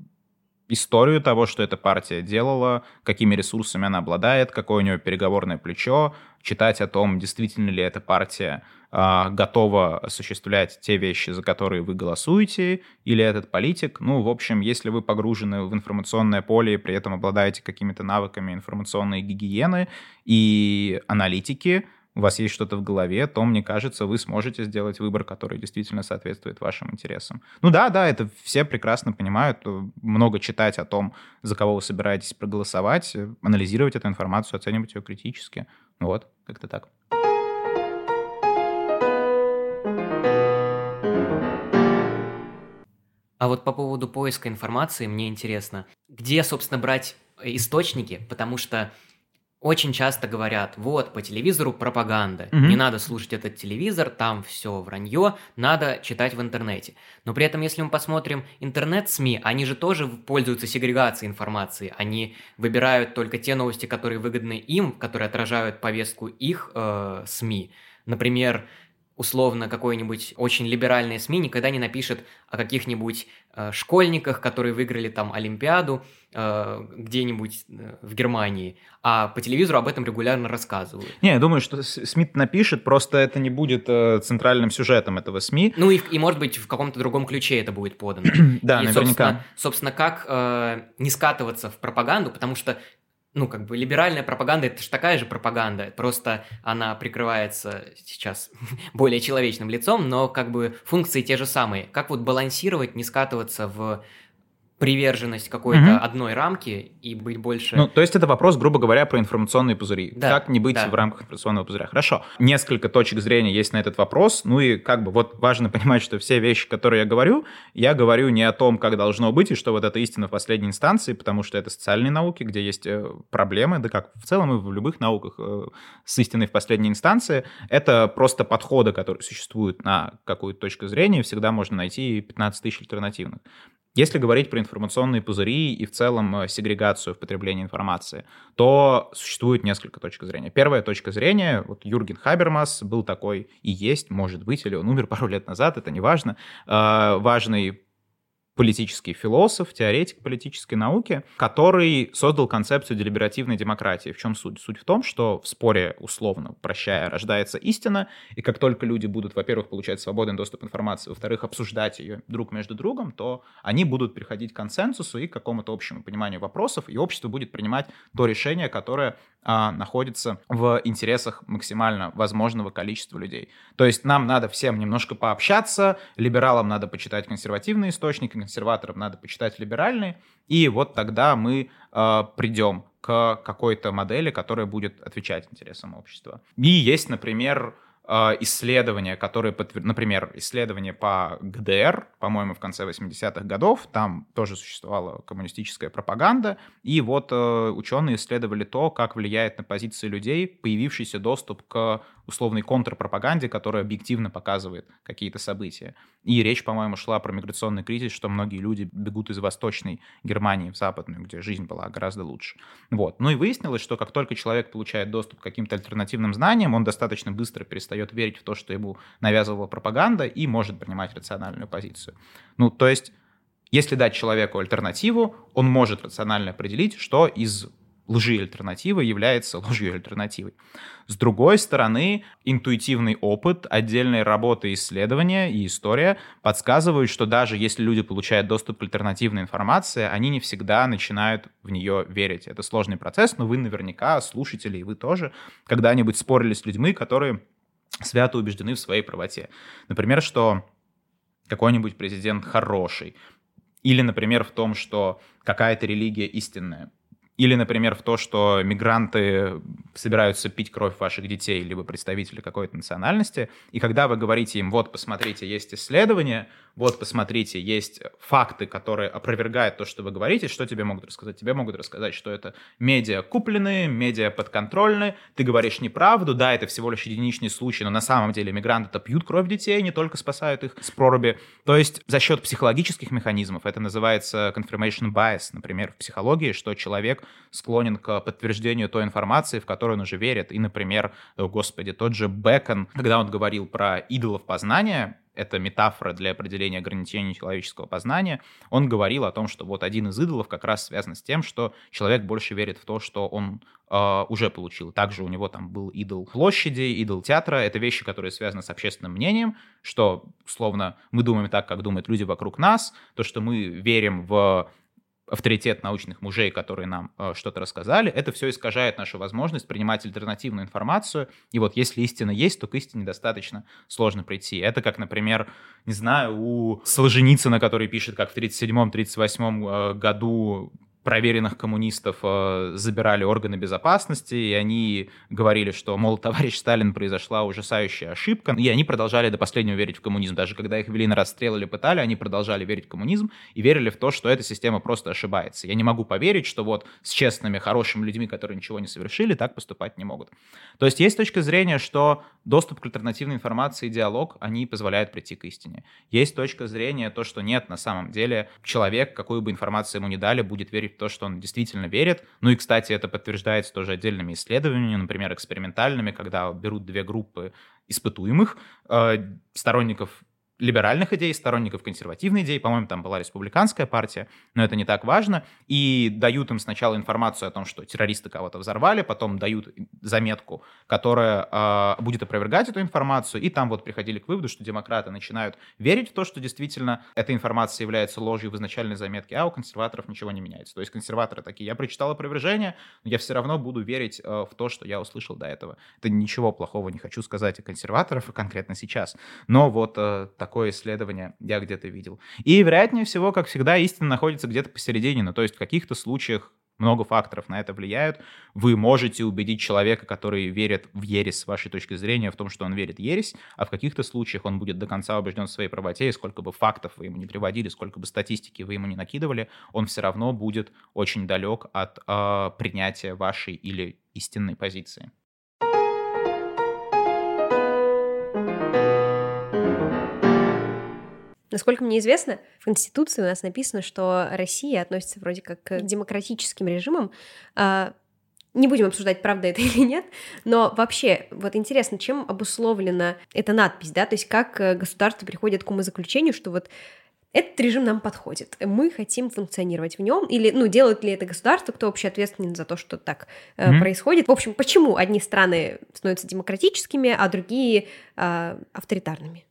историю того, что эта партия делала, какими ресурсами она обладает, какое у нее переговорное плечо, читать о том, действительно ли эта партия э, готова осуществлять те вещи, за которые вы голосуете, или этот политик. Ну, в общем, если вы погружены в информационное поле и при этом обладаете какими-то навыками информационной гигиены и аналитики, у вас есть что-то в голове, то, мне кажется, вы сможете сделать выбор, который действительно соответствует вашим интересам. Ну да, да, это все прекрасно понимают. Много читать о том, за кого вы собираетесь проголосовать, анализировать эту информацию, оценивать ее критически. Ну вот, как-то так. А вот по поводу поиска информации мне интересно, где, собственно, брать источники, потому что очень часто говорят, вот, по телевизору пропаганда, угу. не надо слушать этот телевизор, там все вранье, надо читать в интернете. Но при этом, если мы посмотрим интернет-СМИ, они же тоже пользуются сегрегацией информации, они выбирают только те новости, которые выгодны им, которые отражают повестку их э, СМИ. Например, условно какой-нибудь очень либеральный СМИ никогда не напишет о каких-нибудь э, школьниках, которые выиграли там Олимпиаду э, где-нибудь э, в Германии, а по телевизору об этом регулярно рассказывают. Не, я думаю, что Смит напишет, просто это не будет э, центральным сюжетом этого СМИ. Ну и, и может быть в каком-то другом ключе это будет подано. *clears throat* да, и, наверняка. Собственно, собственно как э, не скатываться в пропаганду, потому что ну, как бы либеральная пропаганда это же такая же пропаганда, просто она прикрывается сейчас *laughs* более человечным лицом, но как бы функции те же самые. Как вот балансировать, не скатываться в приверженность какой-то угу. одной рамки и быть больше... Ну, то есть это вопрос, грубо говоря, про информационные пузыри. Да, как не быть да. в рамках информационного пузыря? Хорошо. Несколько точек зрения есть на этот вопрос. Ну и как бы вот важно *laughs* понимать, что все вещи, которые я говорю, я говорю не о том, как должно быть, и что вот это истина в последней инстанции, потому что это социальные науки, где есть э, проблемы, да как в целом и в любых науках э, с истиной в последней инстанции. Это просто подходы, которые существуют на какую-то точку зрения, всегда можно найти 15 тысяч альтернативных. Если говорить про информационные пузыри и в целом э, сегрегацию в потреблении информации, то существует несколько точек зрения. Первая точка зрения, вот Юрген Хабермас был такой и есть, может быть, или он умер пару лет назад, это не важно, э, важный политический философ, теоретик политической науки, который создал концепцию делиберативной демократии. В чем суть? Суть в том, что в споре, условно прощая, рождается истина, и как только люди будут, во-первых, получать свободный доступ к информации, во-вторых, обсуждать ее друг между другом, то они будут приходить к консенсусу и к какому-то общему пониманию вопросов, и общество будет принимать то решение, которое а, находится в интересах максимально возможного количества людей. То есть нам надо всем немножко пообщаться, либералам надо почитать консервативные источники, консерваторам надо почитать либеральные, и вот тогда мы э, придем к какой-то модели, которая будет отвечать интересам общества. И есть, например, а, исследования, которые, например, исследования по ГДР, по-моему, в конце 80-х годов, там тоже существовала коммунистическая пропаганда, и вот э, ученые исследовали то, как влияет на позиции людей появившийся доступ к условной контрпропаганде, которая объективно показывает какие-то события. И речь, по-моему, шла про миграционный кризис, что многие люди бегут из Восточной Германии в Западную, где жизнь была гораздо лучше. Вот. Ну и выяснилось, что как только человек получает доступ к каким-то альтернативным знаниям, он достаточно быстро перестает верить в то, что ему навязывала пропаганда, и может принимать рациональную позицию. Ну, то есть если дать человеку альтернативу, он может рационально определить, что из лжи альтернативы является ложью альтернативой. С другой стороны, интуитивный опыт, отдельные работы исследования и история подсказывают, что даже если люди получают доступ к альтернативной информации, они не всегда начинают в нее верить. Это сложный процесс, но вы наверняка, слушатели, и вы тоже, когда-нибудь спорили с людьми, которые свято убеждены в своей правоте. Например, что какой-нибудь президент хороший, или, например, в том, что какая-то религия истинная. Или, например, в то, что мигранты собираются пить кровь ваших детей, либо представители какой-то национальности, и когда вы говорите им, вот, посмотрите, есть исследования, вот, посмотрите, есть факты, которые опровергают то, что вы говорите, что тебе могут рассказать? Тебе могут рассказать, что это медиа купленные, медиа подконтрольные, ты говоришь неправду, да, это всего лишь единичный случай, но на самом деле мигранты-то пьют кровь детей, не только спасают их с проруби. То есть за счет психологических механизмов, это называется confirmation bias, например, в психологии, что человек склонен к подтверждению той информации, в которую он уже верит. И, например, господи, тот же Бекон, когда он говорил про идолов познания, это метафора для определения ограничений человеческого познания, он говорил о том, что вот один из идолов как раз связан с тем, что человек больше верит в то, что он э, уже получил. Также у него там был идол площади, идол театра. Это вещи, которые связаны с общественным мнением, что, условно, мы думаем так, как думают люди вокруг нас, то, что мы верим в авторитет научных мужей, которые нам э, что-то рассказали, это все искажает нашу возможность принимать альтернативную информацию. И вот если истина есть, то к истине достаточно сложно прийти. Это как, например, не знаю, у Солженицына, который пишет, как в 1937-1938 э, году проверенных коммунистов э, забирали органы безопасности, и они говорили, что, мол, товарищ Сталин произошла ужасающая ошибка, и они продолжали до последнего верить в коммунизм. Даже когда их вели на расстрел или пытали, они продолжали верить в коммунизм и верили в то, что эта система просто ошибается. Я не могу поверить, что вот с честными, хорошими людьми, которые ничего не совершили, так поступать не могут. То есть есть точка зрения, что доступ к альтернативной информации и диалог, они позволяют прийти к истине. Есть точка зрения, то, что нет, на самом деле человек, какую бы информацию ему ни дали, будет верить в то, что он действительно верит. Ну и, кстати, это подтверждается тоже отдельными исследованиями, например, экспериментальными, когда берут две группы испытуемых, э, сторонников либеральных идей, сторонников консервативной идеи, по-моему, там была республиканская партия, но это не так важно, и дают им сначала информацию о том, что террористы кого-то взорвали, потом дают заметку, которая э, будет опровергать эту информацию, и там вот приходили к выводу, что демократы начинают верить в то, что действительно эта информация является ложью в изначальной заметке, а у консерваторов ничего не меняется. То есть консерваторы такие, я прочитал опровержение, но я все равно буду верить э, в то, что я услышал до этого. Это ничего плохого не хочу сказать о консерваторах конкретно сейчас, но вот э, такой такое исследование я где-то видел. И, вероятнее всего, как всегда, истина находится где-то посередине, ну, то есть в каких-то случаях много факторов на это влияют. Вы можете убедить человека, который верит в ересь с вашей точки зрения, в том, что он верит в ересь, а в каких-то случаях он будет до конца убежден в своей правоте, и сколько бы фактов вы ему не приводили, сколько бы статистики вы ему не накидывали, он все равно будет очень далек от э, принятия вашей или истинной позиции. Насколько мне известно, в Конституции у нас написано, что Россия относится вроде как к демократическим режимам. А, не будем обсуждать, правда это *laughs* или нет, но вообще, вот интересно, чем обусловлена эта надпись, да, то есть как э, государство приходит к умозаключению, что вот этот режим нам подходит, мы хотим функционировать в нем, или, ну, делает ли это государство, кто вообще ответственен за то, что так э, mm-hmm. происходит. В общем, почему одни страны становятся демократическими, а другие э, авторитарными?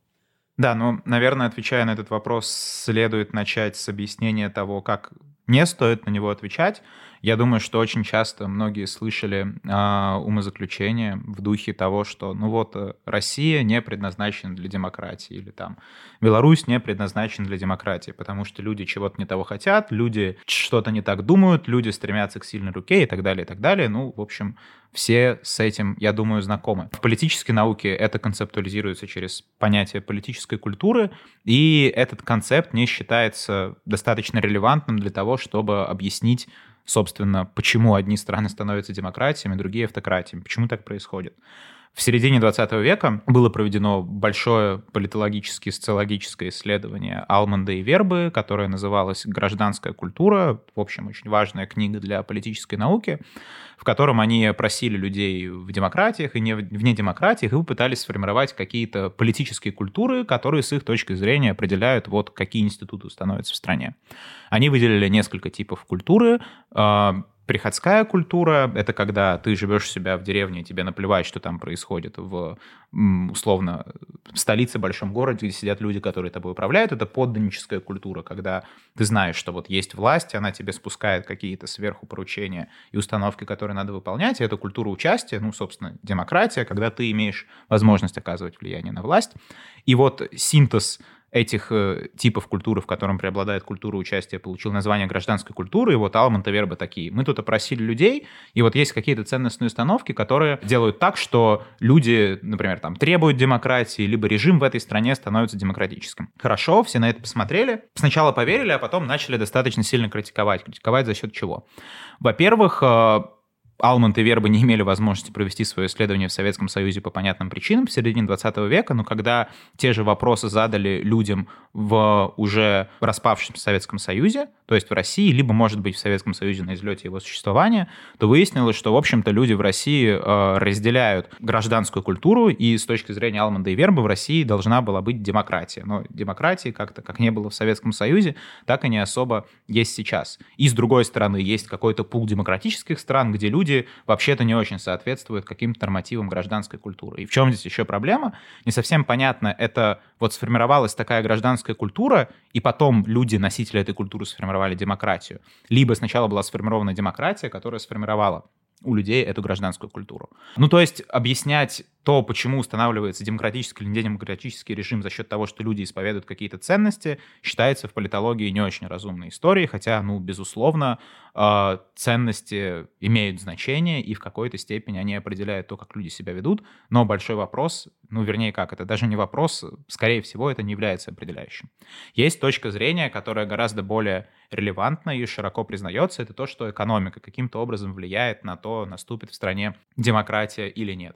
Да, ну, наверное, отвечая на этот вопрос, следует начать с объяснения того, как не стоит на него отвечать. Я думаю, что очень часто многие слышали э, умозаключение в духе того, что, ну вот, э, Россия не предназначена для демократии, или там Беларусь не предназначена для демократии, потому что люди чего-то не того хотят, люди что-то не так думают, люди стремятся к сильной руке и так далее, и так далее. Ну, в общем, все с этим, я думаю, знакомы. В политической науке это концептуализируется через понятие политической культуры, и этот концепт не считается достаточно релевантным для того, чтобы объяснить собственно, почему одни страны становятся демократиями, другие автократиями, почему так происходит. В середине 20 века было проведено большое политологическое социологическое исследование Алманда и Вербы, которое называлось «Гражданская культура», в общем, очень важная книга для политической науки, в котором они просили людей в демократиях и не вне демократиях и попытались сформировать какие-то политические культуры, которые с их точки зрения определяют, вот какие институты становятся в стране. Они выделили несколько типов культуры, а, Приходская культура — это когда ты живешь у себя в деревне, тебе наплевать, что там происходит в, условно, в столице, большом городе, где сидят люди, которые тобой управляют. Это подданническая культура, когда ты знаешь, что вот есть власть, она тебе спускает какие-то сверху поручения и установки, которые надо выполнять. И это культура участия, ну, собственно, демократия, когда ты имеешь возможность оказывать влияние на власть. И вот синтез этих э, типов культуры, в котором преобладает культура участия, получил название гражданской культуры, и вот Алман Верба такие. Мы тут опросили людей, и вот есть какие-то ценностные установки, которые делают так, что люди, например, там требуют демократии, либо режим в этой стране становится демократическим. Хорошо, все на это посмотрели, сначала поверили, а потом начали достаточно сильно критиковать. Критиковать за счет чего? Во-первых, Алмонт и Верба не имели возможности провести свое исследование в Советском Союзе по понятным причинам в середине 20 века, но когда те же вопросы задали людям в уже распавшемся Советском Союзе, то есть в России, либо, может быть, в Советском Союзе на излете его существования, то выяснилось, что, в общем-то, люди в России э, разделяют гражданскую культуру, и с точки зрения Алмонда и Верба в России должна была быть демократия. Но демократии как-то, как не было в Советском Союзе, так и не особо есть сейчас. И, с другой стороны, есть какой-то пул демократических стран, где люди вообще-то не очень соответствуют каким-то нормативам гражданской культуры. И в чем здесь еще проблема? Не совсем понятно, это вот сформировалась такая гражданская культура, и потом люди, носители этой культуры, сформировали демократию. Либо сначала была сформирована демократия, которая сформировала у людей эту гражданскую культуру. Ну, то есть объяснять то, почему устанавливается демократический или недемократический режим за счет того, что люди исповедуют какие-то ценности, считается в политологии не очень разумной историей, хотя, ну, безусловно, э, ценности имеют значение, и в какой-то степени они определяют то, как люди себя ведут, но большой вопрос, ну, вернее, как, это даже не вопрос, скорее всего, это не является определяющим. Есть точка зрения, которая гораздо более релевантна и широко признается, это то, что экономика каким-то образом влияет на то, наступит в стране демократия или нет.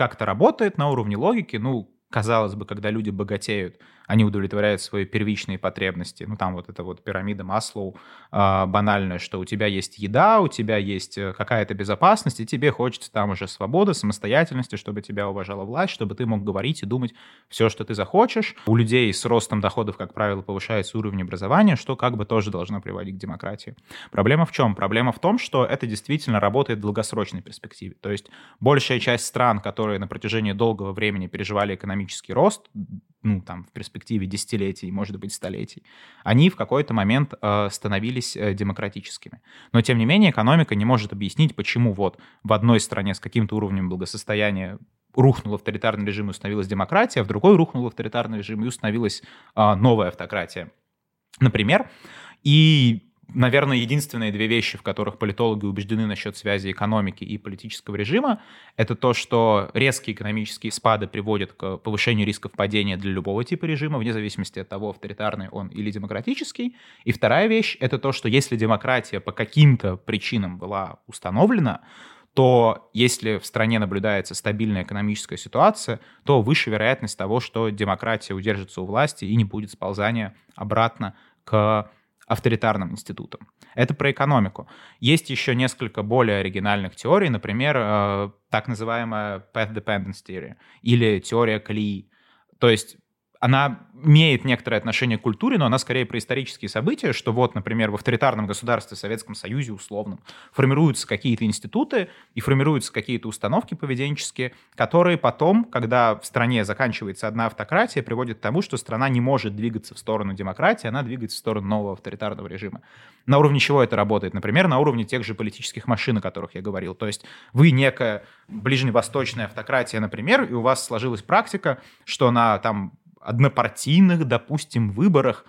Как это работает на уровне логики? Ну, казалось бы, когда люди богатеют, они удовлетворяют свои первичные потребности. Ну, там вот эта вот пирамида Маслоу э, банальная, что у тебя есть еда, у тебя есть э, какая-то безопасность, и тебе хочется там уже свободы, самостоятельности, чтобы тебя уважала власть, чтобы ты мог говорить и думать все, что ты захочешь. У людей с ростом доходов, как правило, повышается уровень образования, что как бы тоже должно приводить к демократии. Проблема в чем? Проблема в том, что это действительно работает в долгосрочной перспективе. То есть большая часть стран, которые на протяжении долгого времени переживали экономический рост, ну, там, в перспективе десятилетий, может быть, столетий, они в какой-то момент э, становились э, демократическими. Но, тем не менее, экономика не может объяснить, почему вот в одной стране с каким-то уровнем благосостояния рухнул авторитарный режим и установилась демократия, а в другой рухнул авторитарный режим и установилась а, новая автократия. Например, и наверное, единственные две вещи, в которых политологи убеждены насчет связи экономики и политического режима, это то, что резкие экономические спады приводят к повышению рисков падения для любого типа режима, вне зависимости от того, авторитарный он или демократический. И вторая вещь — это то, что если демократия по каким-то причинам была установлена, то если в стране наблюдается стабильная экономическая ситуация, то выше вероятность того, что демократия удержится у власти и не будет сползания обратно к авторитарным институтам. Это про экономику. Есть еще несколько более оригинальных теорий, например, э, так называемая path dependence theory или теория колеи. То есть она имеет некоторое отношение к культуре, но она скорее про исторические события, что вот, например, в авторитарном государстве, Советском Союзе условном, формируются какие-то институты и формируются какие-то установки поведенческие, которые потом, когда в стране заканчивается одна автократия, приводят к тому, что страна не может двигаться в сторону демократии, она двигается в сторону нового авторитарного режима. На уровне чего это работает? Например, на уровне тех же политических машин, о которых я говорил. То есть вы некая ближневосточная автократия, например, и у вас сложилась практика, что на там однопартийных, допустим, выборах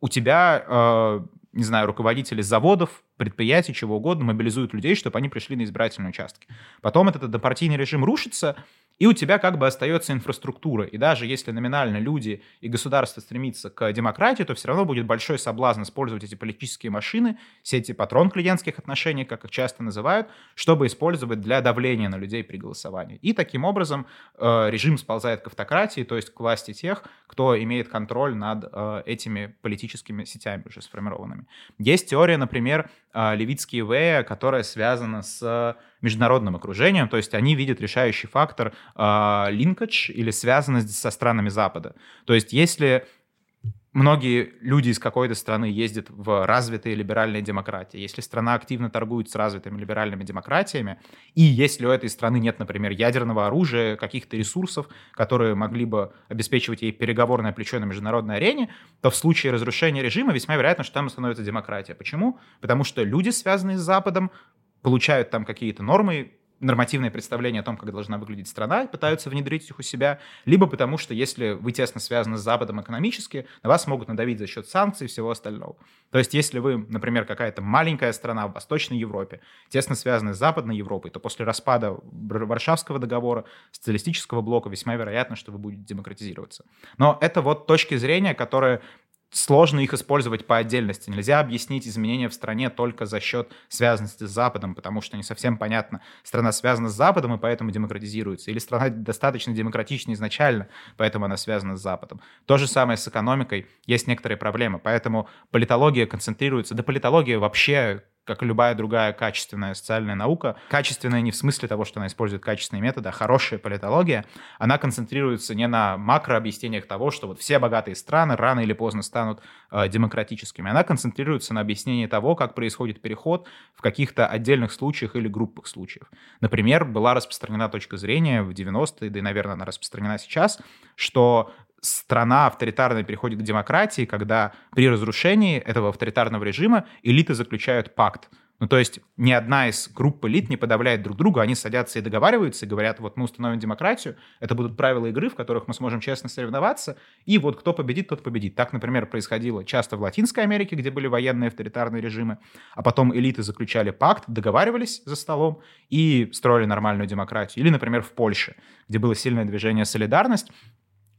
у тебя, э, не знаю, руководители заводов, предприятий, чего угодно, мобилизуют людей, чтобы они пришли на избирательные участки. Потом этот однопартийный режим рушится, и у тебя как бы остается инфраструктура. И даже если номинально люди и государство стремится к демократии, то все равно будет большой соблазн использовать эти политические машины, все эти патрон клиентских отношений, как их часто называют, чтобы использовать для давления на людей при голосовании. И таким образом э, режим сползает к автократии, то есть к власти тех, кто имеет контроль над э, этими политическими сетями уже сформированными. Есть теория, например, Левицкие Вея, которая связана с международным окружением, то есть они видят решающий фактор э, линкадж или связанность со странами Запада. То есть если многие люди из какой-то страны ездят в развитые либеральные демократии. Если страна активно торгует с развитыми либеральными демократиями, и если у этой страны нет, например, ядерного оружия, каких-то ресурсов, которые могли бы обеспечивать ей переговорное плечо на международной арене, то в случае разрушения режима весьма вероятно, что там становится демократия. Почему? Потому что люди, связанные с Западом, получают там какие-то нормы, нормативное представление о том, как должна выглядеть страна, и пытаются внедрить их у себя, либо потому что если вы тесно связаны с Западом экономически, на вас могут надавить за счет санкций и всего остального. То есть если вы, например, какая-то маленькая страна в Восточной Европе, тесно связаны с Западной Европой, то после распада Варшавского договора, социалистического блока, весьма вероятно, что вы будете демократизироваться. Но это вот точки зрения, которые сложно их использовать по отдельности. Нельзя объяснить изменения в стране только за счет связанности с Западом, потому что не совсем понятно, страна связана с Западом и поэтому демократизируется, или страна достаточно демократична изначально, поэтому она связана с Западом. То же самое с экономикой, есть некоторые проблемы, поэтому политология концентрируется, да политология вообще как и любая другая качественная социальная наука, качественная не в смысле того, что она использует качественные методы, а хорошая политология, она концентрируется не на макрообъяснениях того, что вот все богатые страны рано или поздно станут э, демократическими, она концентрируется на объяснении того, как происходит переход в каких-то отдельных случаях или группах случаев. Например, была распространена точка зрения в 90-е, да и, наверное, она распространена сейчас, что страна авторитарная переходит к демократии, когда при разрушении этого авторитарного режима элиты заключают пакт. Ну, то есть ни одна из групп элит не подавляет друг друга, они садятся и договариваются, и говорят, вот мы установим демократию, это будут правила игры, в которых мы сможем честно соревноваться, и вот кто победит, тот победит. Так, например, происходило часто в Латинской Америке, где были военные авторитарные режимы, а потом элиты заключали пакт, договаривались за столом и строили нормальную демократию. Или, например, в Польше, где было сильное движение «Солидарность»,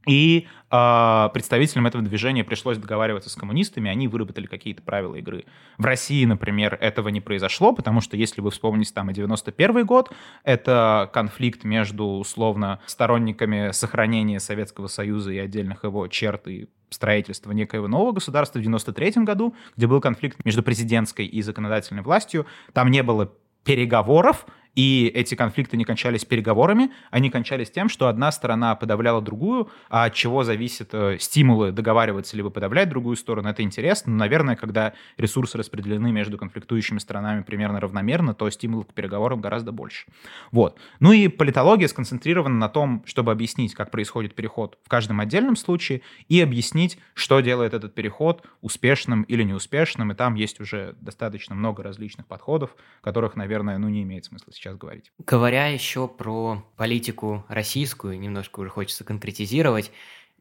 и э, представителям этого движения пришлось договариваться с коммунистами, они выработали какие-то правила игры. В России, например, этого не произошло, потому что, если вы вспомните там и 91 год, это конфликт между, условно, сторонниками сохранения Советского Союза и отдельных его черт и строительства некоего нового государства в 93 году, где был конфликт между президентской и законодательной властью. Там не было переговоров, и эти конфликты не кончались переговорами, они кончались тем, что одна сторона подавляла другую, а от чего зависят э, стимулы договариваться либо подавлять другую сторону, это интересно. Но, наверное, когда ресурсы распределены между конфликтующими сторонами примерно равномерно, то стимулов к переговорам гораздо больше. Вот. Ну и политология сконцентрирована на том, чтобы объяснить, как происходит переход в каждом отдельном случае, и объяснить, что делает этот переход успешным или неуспешным, и там есть уже достаточно много различных подходов, которых, наверное, ну не имеет смысла сейчас сейчас говорить. Говоря еще про политику российскую, немножко уже хочется конкретизировать,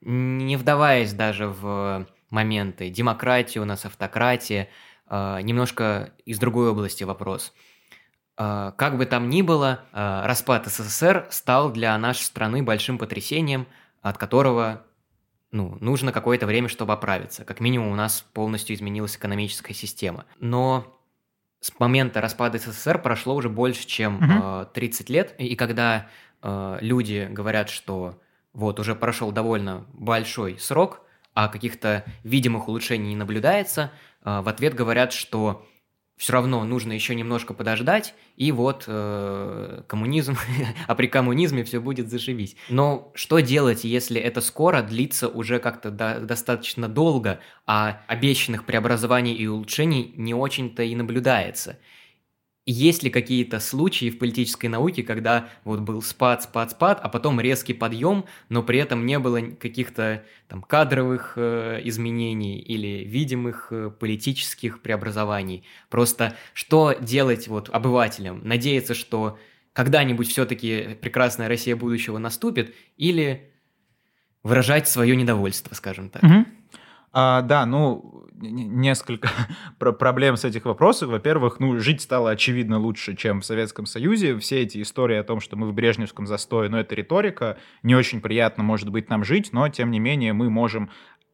не вдаваясь даже в моменты демократии у нас, автократия, а, немножко из другой области вопрос. А, как бы там ни было, а, распад СССР стал для нашей страны большим потрясением, от которого ну, нужно какое-то время, чтобы оправиться. Как минимум у нас полностью изменилась экономическая система. Но с момента распада СССР прошло уже больше, чем угу. 30 лет, и когда люди говорят, что вот уже прошел довольно большой срок, а каких-то видимых улучшений не наблюдается, в ответ говорят, что все равно нужно еще немножко подождать, и вот э, коммунизм, *laughs* а при коммунизме все будет зашибись. Но что делать, если это скоро длится уже как-то до, достаточно долго, а обещанных преобразований и улучшений не очень-то и наблюдается? Есть ли какие-то случаи в политической науке, когда вот был спад, спад, спад, а потом резкий подъем, но при этом не было каких-то там кадровых э, изменений или видимых э, политических преобразований? Просто что делать вот обывателям? Надеяться, что когда-нибудь все-таки прекрасная Россия будущего наступит, или выражать свое недовольство, скажем так? Угу. А, да, ну, несколько *laughs* проблем с этих вопросов. Во-первых, ну, жить стало очевидно лучше, чем в Советском Союзе. Все эти истории о том, что мы в Брежневском застое, ну, это риторика. Не очень приятно, может быть, нам жить, но, тем не менее, мы можем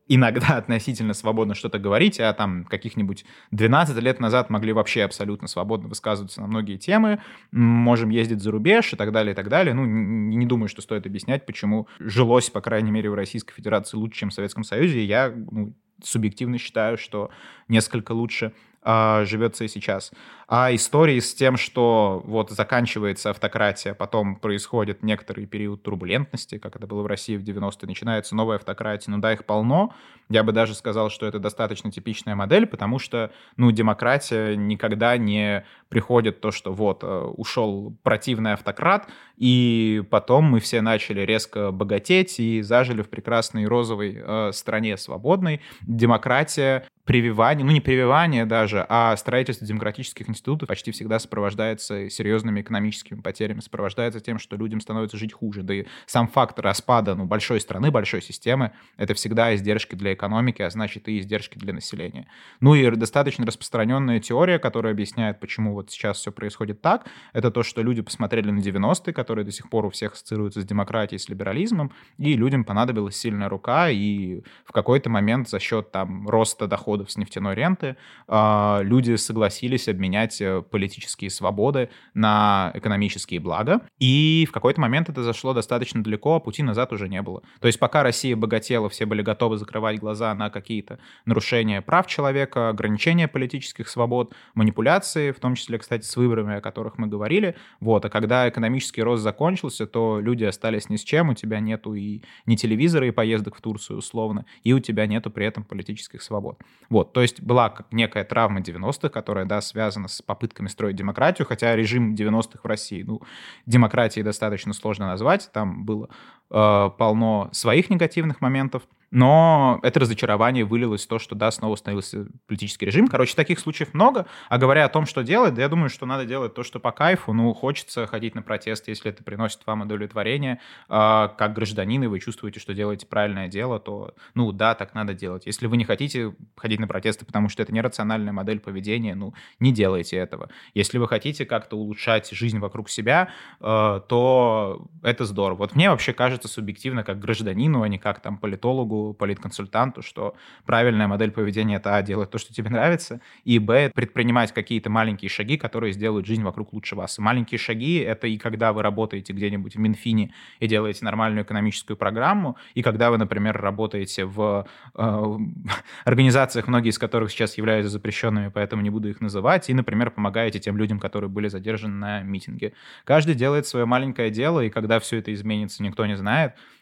иногда *laughs* относительно свободно что-то говорить, а там каких-нибудь 12 лет назад могли вообще абсолютно свободно высказываться на многие темы, можем ездить за рубеж и так далее, и так далее. Ну, не, думаю, что стоит объяснять, почему жилось, по крайней мере, в Российской Федерации лучше, чем в Советском Союзе. Я ну, субъективно считаю, что несколько лучше а, живется и сейчас. А истории с тем, что вот заканчивается автократия, потом происходит некоторый период турбулентности, как это было в России в 90-е, начинается новая автократия, ну да, их полно. Я бы даже сказал, что это достаточно типичная модель, потому что, ну, демократия никогда не приходит то, что вот, э, ушел противный автократ, и потом мы все начали резко богатеть и зажили в прекрасной розовой э, стране свободной. Демократия прививание, ну не прививание даже, а строительство демократических институтов почти всегда сопровождается серьезными экономическими потерями, сопровождается тем, что людям становится жить хуже. Да и сам факт распада ну, большой страны, большой системы — это всегда издержки для экономики, а значит и издержки для населения. Ну и достаточно распространенная теория, которая объясняет, почему вот сейчас все происходит так, это то, что люди посмотрели на 90-е, которые до сих пор у всех ассоциируются с демократией, с либерализмом, и людям понадобилась сильная рука, и в какой-то момент за счет там роста доходов с нефтяной ренты, а, люди согласились обменять э, политические свободы на экономические блага. И в какой-то момент это зашло достаточно далеко, а пути назад уже не было. То есть пока Россия богатела, все были готовы закрывать глаза на какие-то нарушения прав человека, ограничения политических свобод, манипуляции, в том числе, кстати, с выборами, о которых мы говорили. Вот. А когда экономический рост закончился, то люди остались ни с чем, у тебя нету и не телевизора, и поездок в Турцию условно, и у тебя нету при этом политических свобод. Вот, то есть была как некая травма 90-х, которая, да, связана с попытками строить демократию, хотя режим 90-х в России, ну, демократией достаточно сложно назвать, там было полно своих негативных моментов, но это разочарование вылилось в то, что, да, снова установился политический режим. Короче, таких случаев много. А говоря о том, что делать, да я думаю, что надо делать то, что по кайфу. Ну, хочется ходить на протест, если это приносит вам удовлетворение. А, как гражданин, и вы чувствуете, что делаете правильное дело, то, ну, да, так надо делать. Если вы не хотите ходить на протесты, потому что это нерациональная модель поведения, ну, не делайте этого. Если вы хотите как-то улучшать жизнь вокруг себя, э, то это здорово. Вот мне вообще кажется субъективно, как гражданину, а не как там политологу, политконсультанту, что правильная модель поведения — это, а, делать то, что тебе нравится, и, б, предпринимать какие-то маленькие шаги, которые сделают жизнь вокруг лучше вас. И маленькие шаги — это и когда вы работаете где-нибудь в Минфине и делаете нормальную экономическую программу, и когда вы, например, работаете в э, *laughs* организациях, многие из которых сейчас являются запрещенными, поэтому не буду их называть, и, например, помогаете тем людям, которые были задержаны на митинге. Каждый делает свое маленькое дело, и когда все это изменится, никто не знает,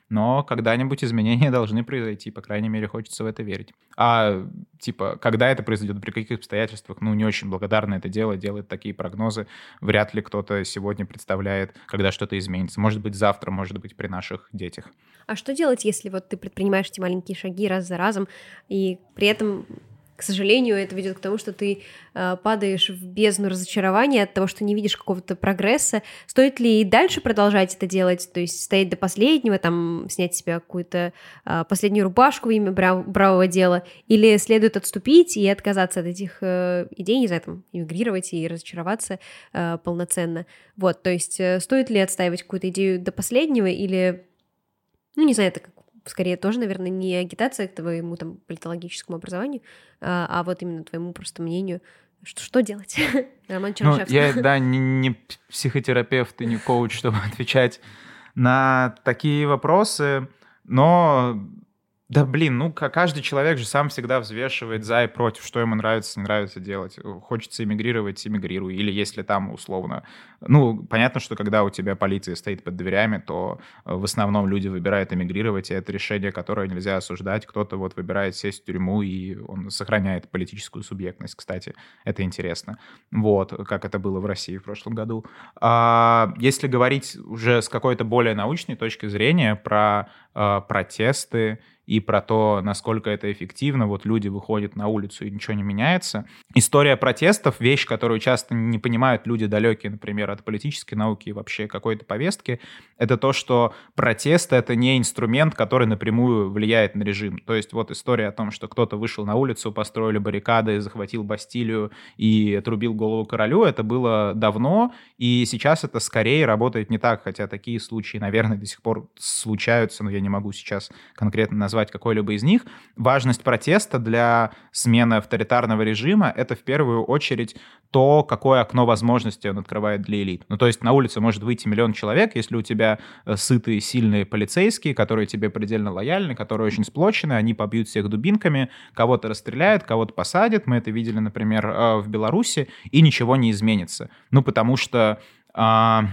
но когда-нибудь изменения *laughs* должны произойти, по крайней мере, хочется в это верить. А, типа, когда это произойдет, при каких обстоятельствах, ну, не очень благодарно это дело, делает такие прогнозы. Вряд ли кто-то сегодня представляет, когда что-то изменится. Может быть, завтра, может быть, при наших детях. А что делать, если вот ты предпринимаешь эти маленькие шаги раз за разом, и при этом к сожалению, это ведет к тому, что ты э, падаешь в бездну разочарования от того, что не видишь какого-то прогресса. Стоит ли и дальше продолжать это делать, то есть стоять до последнего, там, снять с себя какую-то э, последнюю рубашку во имя брав- бравого дела, или следует отступить и отказаться от этих э, идей, не знаю, там, эмигрировать и разочароваться полноценно. Вот, то есть стоит ли отстаивать какую-то идею до последнего, или, ну, не знаю, это как скорее тоже, наверное, не агитация к твоему там политологическому образованию, а, а вот именно твоему просто мнению, что, что делать? *laughs* Роман ну, я, *laughs* да, не, не психотерапевт и не коуч, *laughs* чтобы отвечать на такие вопросы, но да, блин, ну каждый человек же сам всегда взвешивает за и против, что ему нравится, не нравится делать. Хочется эмигрировать, эмигрируй. Или если там условно... Ну, понятно, что когда у тебя полиция стоит под дверями, то э, в основном люди выбирают эмигрировать, и это решение, которое нельзя осуждать. Кто-то вот выбирает сесть в тюрьму, и он сохраняет политическую субъектность, кстати. Это интересно. Вот, как это было в России в прошлом году. А если говорить уже с какой-то более научной точки зрения про э, протесты и про то, насколько это эффективно. Вот люди выходят на улицу и ничего не меняется. История протестов — вещь, которую часто не понимают люди далекие, например, от политической науки и вообще какой-то повестки. Это то, что протест — это не инструмент, который напрямую влияет на режим. То есть вот история о том, что кто-то вышел на улицу, построили баррикады, захватил Бастилию и отрубил голову королю, это было давно, и сейчас это скорее работает не так, хотя такие случаи, наверное, до сих пор случаются, но я не могу сейчас конкретно назвать назвать какой-либо из них, важность протеста для смены авторитарного режима — это в первую очередь то, какое окно возможностей он открывает для элит. Ну, то есть на улице может выйти миллион человек, если у тебя э, сытые, сильные полицейские, которые тебе предельно лояльны, которые очень сплочены, они побьют всех дубинками, кого-то расстреляют, кого-то посадят. Мы это видели, например, э, в Беларуси, и ничего не изменится. Ну, потому что а,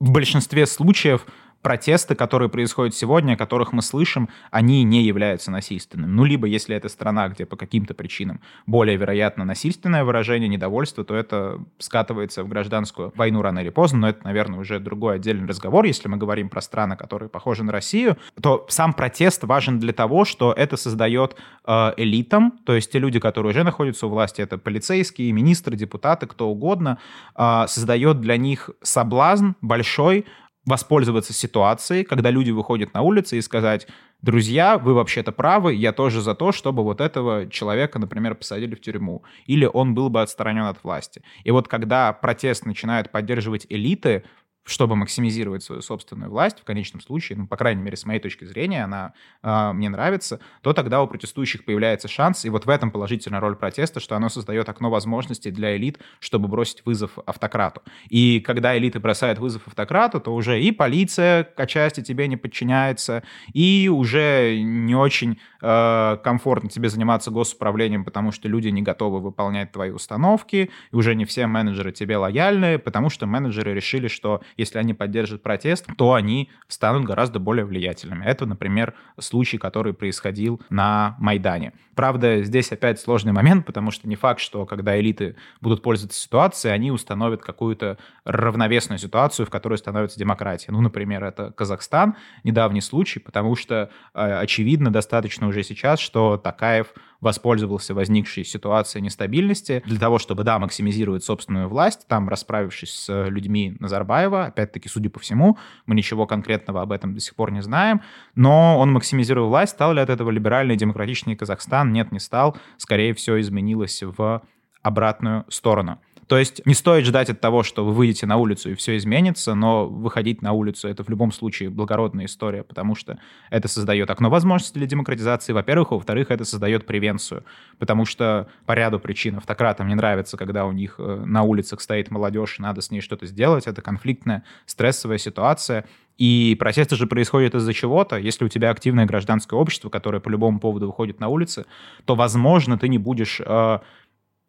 в большинстве случаев протесты, которые происходят сегодня, о которых мы слышим, они не являются насильственными. Ну, либо если это страна, где по каким-то причинам более вероятно насильственное выражение недовольства, то это скатывается в гражданскую войну рано или поздно, но это, наверное, уже другой отдельный разговор. Если мы говорим про страны, которые похожи на Россию, то сам протест важен для того, что это создает э, элитам, то есть те люди, которые уже находятся у власти, это полицейские, министры, депутаты, кто угодно, э, создает для них соблазн большой воспользоваться ситуацией, когда люди выходят на улицы и сказать, друзья, вы вообще-то правы, я тоже за то, чтобы вот этого человека, например, посадили в тюрьму, или он был бы отстранен от власти. И вот когда протест начинают поддерживать элиты, чтобы максимизировать свою собственную власть, в конечном случае, ну, по крайней мере, с моей точки зрения, она э, мне нравится, то тогда у протестующих появляется шанс, и вот в этом положительная роль протеста, что оно создает окно возможностей для элит, чтобы бросить вызов автократу. И когда элиты бросают вызов автократу, то уже и полиция к части тебе не подчиняется, и уже не очень э, комфортно тебе заниматься госуправлением, потому что люди не готовы выполнять твои установки, и уже не все менеджеры тебе лояльны, потому что менеджеры решили, что если они поддержат протест, то они станут гораздо более влиятельными. Это, например, случай, который происходил на Майдане. Правда, здесь опять сложный момент, потому что не факт, что когда элиты будут пользоваться ситуацией, они установят какую-то равновесную ситуацию, в которой становится демократия. Ну, например, это Казахстан, недавний случай, потому что э, очевидно достаточно уже сейчас, что Такаев воспользовался возникшей ситуацией нестабильности для того, чтобы, да, максимизировать собственную власть, там, расправившись с людьми Назарбаева, опять-таки, судя по всему, мы ничего конкретного об этом до сих пор не знаем, но он максимизировал власть, стал ли от этого либеральный демократичный Казахстан? Нет, не стал. Скорее, все изменилось в обратную сторону. То есть не стоит ждать от того, что вы выйдете на улицу и все изменится, но выходить на улицу — это в любом случае благородная история, потому что это создает окно возможностей для демократизации, во-первых, а во-вторых, это создает превенцию, потому что по ряду причин автократам не нравится, когда у них э, на улицах стоит молодежь, надо с ней что-то сделать, это конфликтная, стрессовая ситуация, и протесты же происходят из-за чего-то. Если у тебя активное гражданское общество, которое по любому поводу выходит на улицы, то, возможно, ты не будешь э,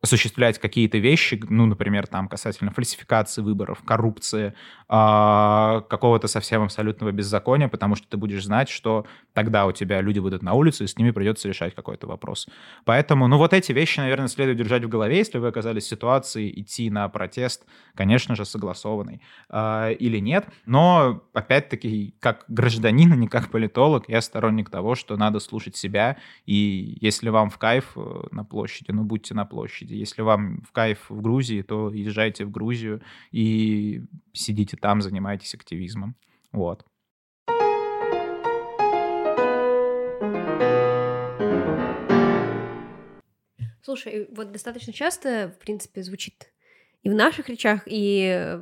осуществлять какие-то вещи, ну, например, там касательно фальсификации выборов, коррупции, а, какого-то совсем абсолютного беззакония, потому что ты будешь знать, что тогда у тебя люди выйдут на улицу, и с ними придется решать какой-то вопрос. Поэтому, ну, вот эти вещи, наверное, следует держать в голове, если вы оказались в ситуации идти на протест, конечно же, согласованный э, или нет. Но, опять-таки, как гражданин, а не как политолог, я сторонник того, что надо слушать себя, и если вам в кайф э, на площади, ну, будьте на площади. Если вам в кайф в Грузии, то езжайте в Грузию и сидите там, занимайтесь активизмом. Вот. Слушай, вот достаточно часто, в принципе, звучит и в наших речах, и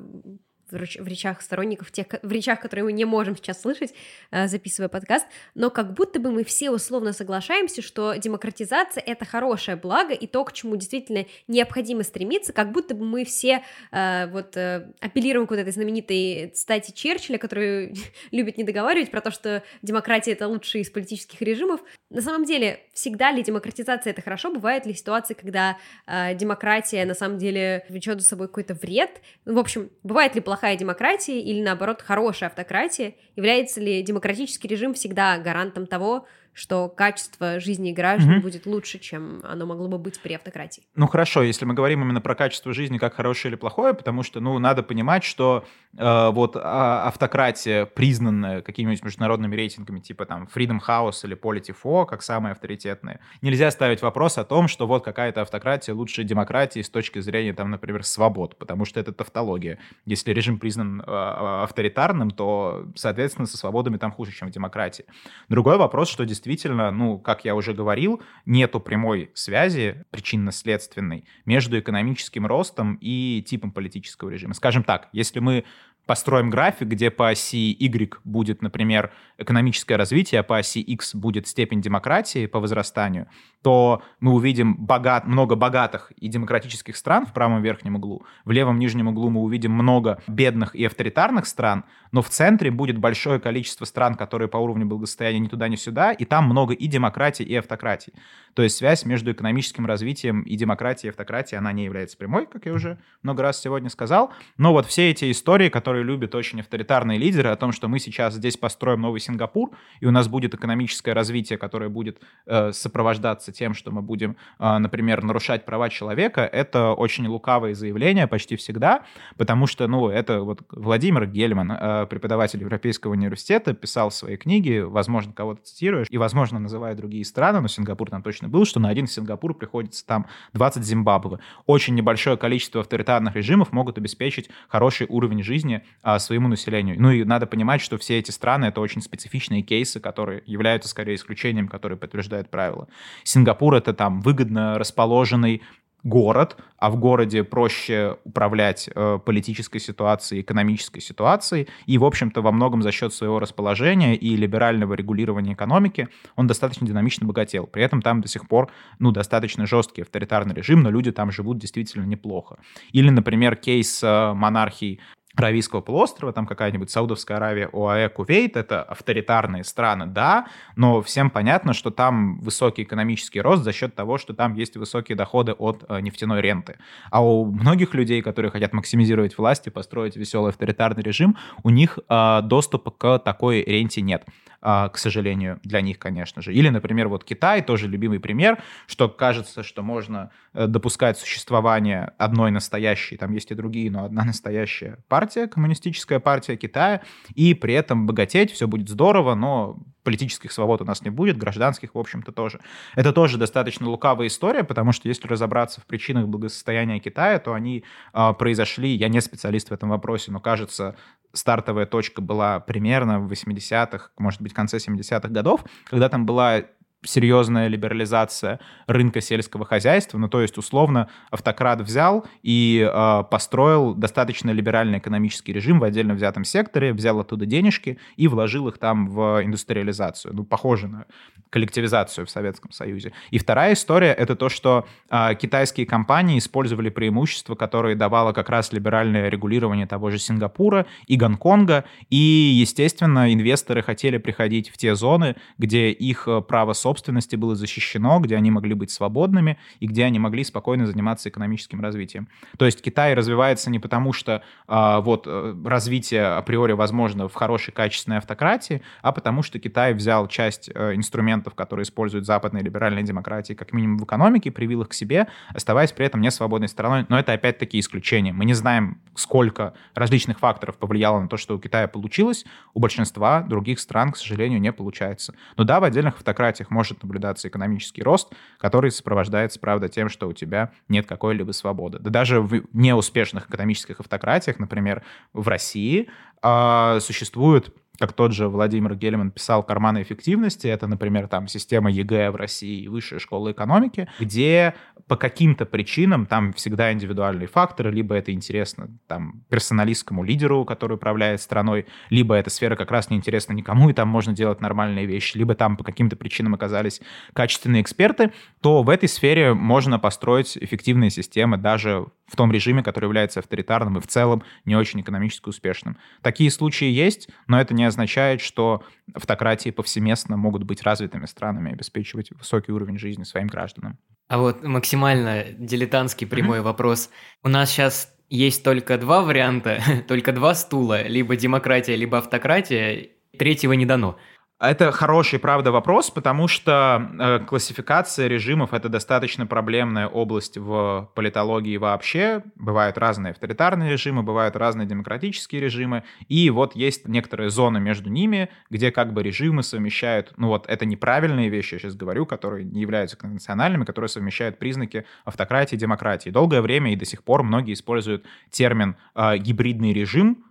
в речах сторонников, тех, в речах, которые мы не можем сейчас слышать, э, записывая подкаст, но как будто бы мы все условно соглашаемся, что демократизация — это хорошее благо, и то, к чему действительно необходимо стремиться, как будто бы мы все э, вот э, апеллируем к вот этой знаменитой стати Черчилля, который *laughs* любит не договаривать про то, что демократия — это лучший из политических режимов. На самом деле, всегда ли демократизация — это хорошо? Бывают ли ситуации, когда демократия на самом деле влечет за собой какой-то вред? В общем, бывает ли плохо плохая демократия или, наоборот, хорошая автократия? Является ли демократический режим всегда гарантом того, что качество жизни граждан mm-hmm. будет лучше, чем оно могло бы быть при автократии. Ну хорошо, если мы говорим именно про качество жизни как хорошее или плохое, потому что, ну, надо понимать, что э, вот а, автократия, признанная какими-нибудь международными рейтингами, типа там Freedom House или Politifo, как самые авторитетные, нельзя ставить вопрос о том, что вот какая-то автократия лучше демократии с точки зрения, там, например, свобод, потому что это тавтология. Если режим признан э, авторитарным, то, соответственно, со свободами там хуже, чем в демократии. Другой вопрос, что действительно действительно, ну, как я уже говорил, нету прямой связи причинно-следственной между экономическим ростом и типом политического режима. Скажем так, если мы построим график, где по оси Y будет, например, экономическое развитие, а по оси X будет степень демократии по возрастанию, то мы увидим богат, много богатых и демократических стран в правом верхнем углу, в левом нижнем углу мы увидим много бедных и авторитарных стран, но в центре будет большое количество стран, которые по уровню благосостояния ни туда, ни сюда, и там много и демократии, и автократии. То есть связь между экономическим развитием и демократией и автократией, она не является прямой, как я уже много раз сегодня сказал, но вот все эти истории, которые любят очень авторитарные лидеры, о том, что мы сейчас здесь построим новый Сингапур, и у нас будет экономическое развитие, которое будет э, сопровождаться тем, что мы будем, а, например, нарушать права человека, это очень лукавые заявления почти всегда, потому что, ну, это вот Владимир Гельман, а, преподаватель Европейского университета, писал в своей книге, возможно, кого-то цитируешь, и, возможно, называя другие страны, но Сингапур там точно был, что на один Сингапур приходится там 20 Зимбабве. Очень небольшое количество авторитарных режимов могут обеспечить хороший уровень жизни а, своему населению. Ну и надо понимать, что все эти страны — это очень специфичные кейсы, которые являются скорее исключением, которые подтверждают правила. Сингапур — это там выгодно расположенный город, а в городе проще управлять э, политической ситуацией, экономической ситуацией, и, в общем-то, во многом за счет своего расположения и либерального регулирования экономики он достаточно динамично богател. При этом там до сих пор, ну, достаточно жесткий авторитарный режим, но люди там живут действительно неплохо. Или, например, кейс э, монархии Аравийского полуострова, там какая-нибудь Саудовская Аравия, ОАЭ, Кувейт, это авторитарные страны, да, но всем понятно, что там высокий экономический рост за счет того, что там есть высокие доходы от э, нефтяной ренты. А у многих людей, которые хотят максимизировать власть и построить веселый авторитарный режим, у них э, доступа к такой ренте нет. А, к сожалению, для них, конечно же. Или, например, вот Китай, тоже любимый пример, что кажется, что можно э, допускать существование одной настоящей, там есть и другие, но одна *laughs* настоящая партия, коммунистическая партия Китая, и при этом богатеть, все будет здорово, но политических свобод у нас не будет, гражданских, в общем-то, тоже. Это тоже достаточно лукавая история, потому что если разобраться в причинах благосостояния Китая, то они э, произошли, я не специалист в этом вопросе, но кажется, стартовая точка была примерно в 80-х, может быть, в конце 70-х годов, когда там была серьезная либерализация рынка сельского хозяйства. Ну, то есть, условно, автократ взял и э, построил достаточно либеральный экономический режим в отдельно взятом секторе, взял оттуда денежки и вложил их там в индустриализацию. Ну, похоже на коллективизацию в Советском Союзе. И вторая история — это то, что э, китайские компании использовали преимущества, которые давало как раз либеральное регулирование того же Сингапура и Гонконга, и, естественно, инвесторы хотели приходить в те зоны, где их право собственности собственности было защищено, где они могли быть свободными и где они могли спокойно заниматься экономическим развитием. То есть Китай развивается не потому, что а, вот э, развитие априори возможно в хорошей качественной автократии, а потому что Китай взял часть э, инструментов, которые используют западные либеральные демократии, как минимум в экономике, привил их к себе, оставаясь при этом не свободной страной. Но это опять-таки исключение. Мы не знаем, сколько различных факторов повлияло на то, что у Китая получилось, у большинства других стран, к сожалению, не получается. Но да, в отдельных автократиях может наблюдаться экономический рост, который сопровождается, правда, тем, что у тебя нет какой-либо свободы. Да даже в неуспешных экономических автократиях, например, в России, э, существуют как тот же Владимир Гельман писал «Карманы эффективности», это, например, там система ЕГЭ в России и Высшая школа экономики, где по каким-то причинам там всегда индивидуальные факторы, либо это интересно там персоналистскому лидеру, который управляет страной, либо эта сфера как раз не интересна никому, и там можно делать нормальные вещи, либо там по каким-то причинам оказались качественные эксперты, то в этой сфере можно построить эффективные системы даже в том режиме, который является авторитарным и в целом не очень экономически успешным. Такие случаи есть, но это не означает, что автократии повсеместно могут быть развитыми странами и обеспечивать высокий уровень жизни своим гражданам. А вот максимально дилетантский прямой mm-hmm. вопрос. У нас сейчас есть только два варианта, *laughs* только два стула, либо демократия, либо автократия, третьего не дано. Это хороший, правда, вопрос, потому что э, классификация режимов — это достаточно проблемная область в политологии вообще. Бывают разные авторитарные режимы, бывают разные демократические режимы, и вот есть некоторые зоны между ними, где как бы режимы совмещают, ну вот это неправильные вещи, я сейчас говорю, которые не являются конвенциональными, которые совмещают признаки автократии и демократии. Долгое время и до сих пор многие используют термин э, «гибридный режим»,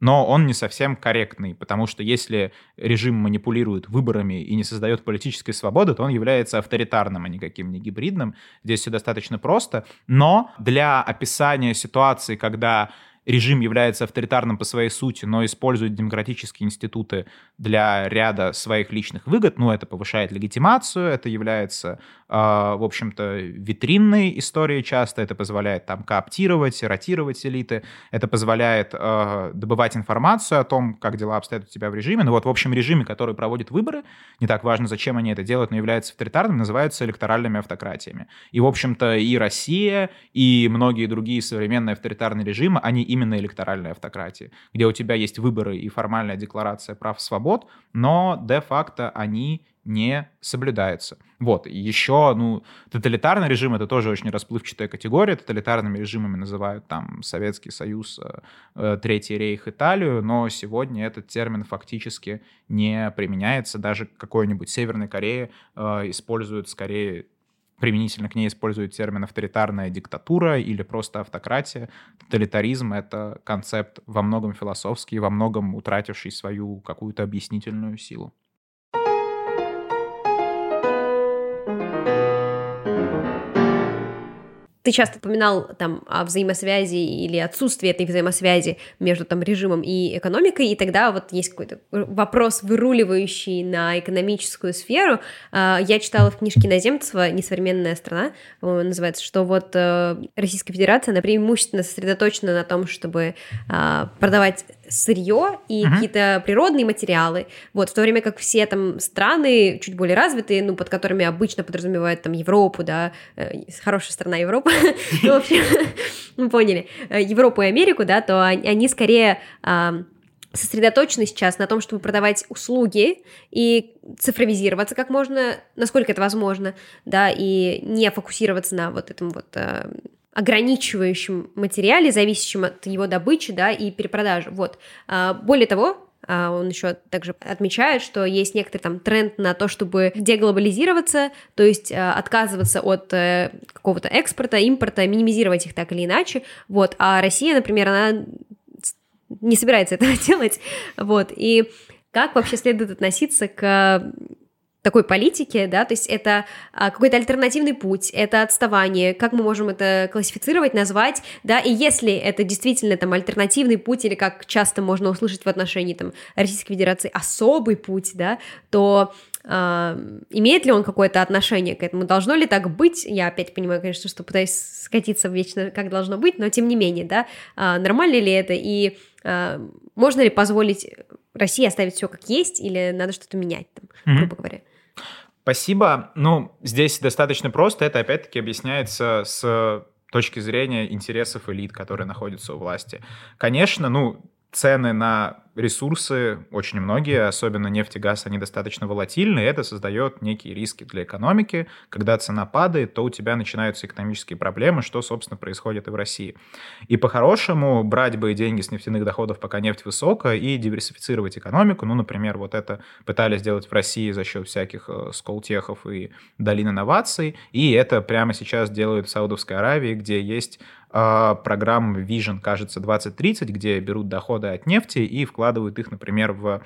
но он не совсем корректный, потому что если режим манипулирует выборами и не создает политической свободы, то он является авторитарным, а никаким не гибридным. Здесь все достаточно просто. Но для описания ситуации, когда режим является авторитарным по своей сути, но использует демократические институты для ряда своих личных выгод, ну, это повышает легитимацию, это является, в общем-то, витринной историей часто, это позволяет там кооптировать, ротировать элиты, это позволяет э, добывать информацию о том, как дела обстоят у тебя в режиме. Ну вот, в общем, режиме, который проводит выборы, не так важно, зачем они это делают, но являются авторитарным, называются электоральными автократиями. И, в общем-то, и Россия, и многие другие современные авторитарные режимы, они именно электоральной автократии, где у тебя есть выборы и формальная декларация прав и свобод, но де-факто они не соблюдаются. Вот, еще, ну, тоталитарный режим — это тоже очень расплывчатая категория. Тоталитарными режимами называют там Советский Союз, э, э, Третий рейх, Италию, но сегодня этот термин фактически не применяется. Даже какой-нибудь Северной Корее э, используют скорее применительно к ней используют термин авторитарная диктатура или просто автократия. Тоталитаризм — это концепт во многом философский, во многом утративший свою какую-то объяснительную силу. Ты часто упоминал там о взаимосвязи или отсутствии этой взаимосвязи между там режимом и экономикой, и тогда вот есть какой-то вопрос, выруливающий на экономическую сферу. А, я читала в книжке Наземцева «Несовременная страна», называется, что вот э, Российская Федерация, она преимущественно сосредоточена на том, чтобы а, продавать сырье и uh-huh. какие-то природные материалы, вот, в то время как все там страны чуть более развитые, ну, под которыми обычно подразумевают там Европу, да, э, хорошая страна Европа, *laughs* ну, в общем, *laughs* мы поняли, э, Европу и Америку, да, то они скорее сосредоточены сейчас на том, чтобы продавать услуги и цифровизироваться как можно, насколько это возможно, да, и не фокусироваться на вот этом вот э, ограничивающем материале, зависящем от его добычи, да, и перепродажи. Вот. А, более того, а, он еще также отмечает, что есть некоторый там тренд на то, чтобы деглобализироваться, то есть а, отказываться от э, какого-то экспорта, импорта, минимизировать их так или иначе. Вот. А Россия, например, она не собирается этого *laughs* делать. Вот. И как вообще следует относиться к такой политики, да, то есть это а, какой-то альтернативный путь, это отставание, как мы можем это классифицировать, назвать, да, и если это действительно там альтернативный путь, или как часто можно услышать в отношении там Российской Федерации особый путь, да, то Uh, имеет ли он какое-то отношение к этому? Должно ли так быть? Я опять понимаю, конечно, что пытаюсь скатиться вечно, как должно быть, но тем не менее, да, uh, нормально ли это и можно ли позволить России оставить все как есть или надо что-то менять, там, грубо mm-hmm. говоря? Спасибо. Ну, здесь достаточно просто. Это опять-таки объясняется с точки зрения интересов элит, которые находятся у власти. Конечно, ну, цены на ресурсы, очень многие, особенно нефть и газ, они достаточно волатильны, и это создает некие риски для экономики. Когда цена падает, то у тебя начинаются экономические проблемы, что, собственно, происходит и в России. И по-хорошему брать бы деньги с нефтяных доходов, пока нефть высокая, и диверсифицировать экономику. Ну, например, вот это пытались сделать в России за счет всяких э, сколтехов и долин инноваций, и это прямо сейчас делают в Саудовской Аравии, где есть э, программа Vision, кажется, 2030, где берут доходы от нефти и вкладывают их, например, в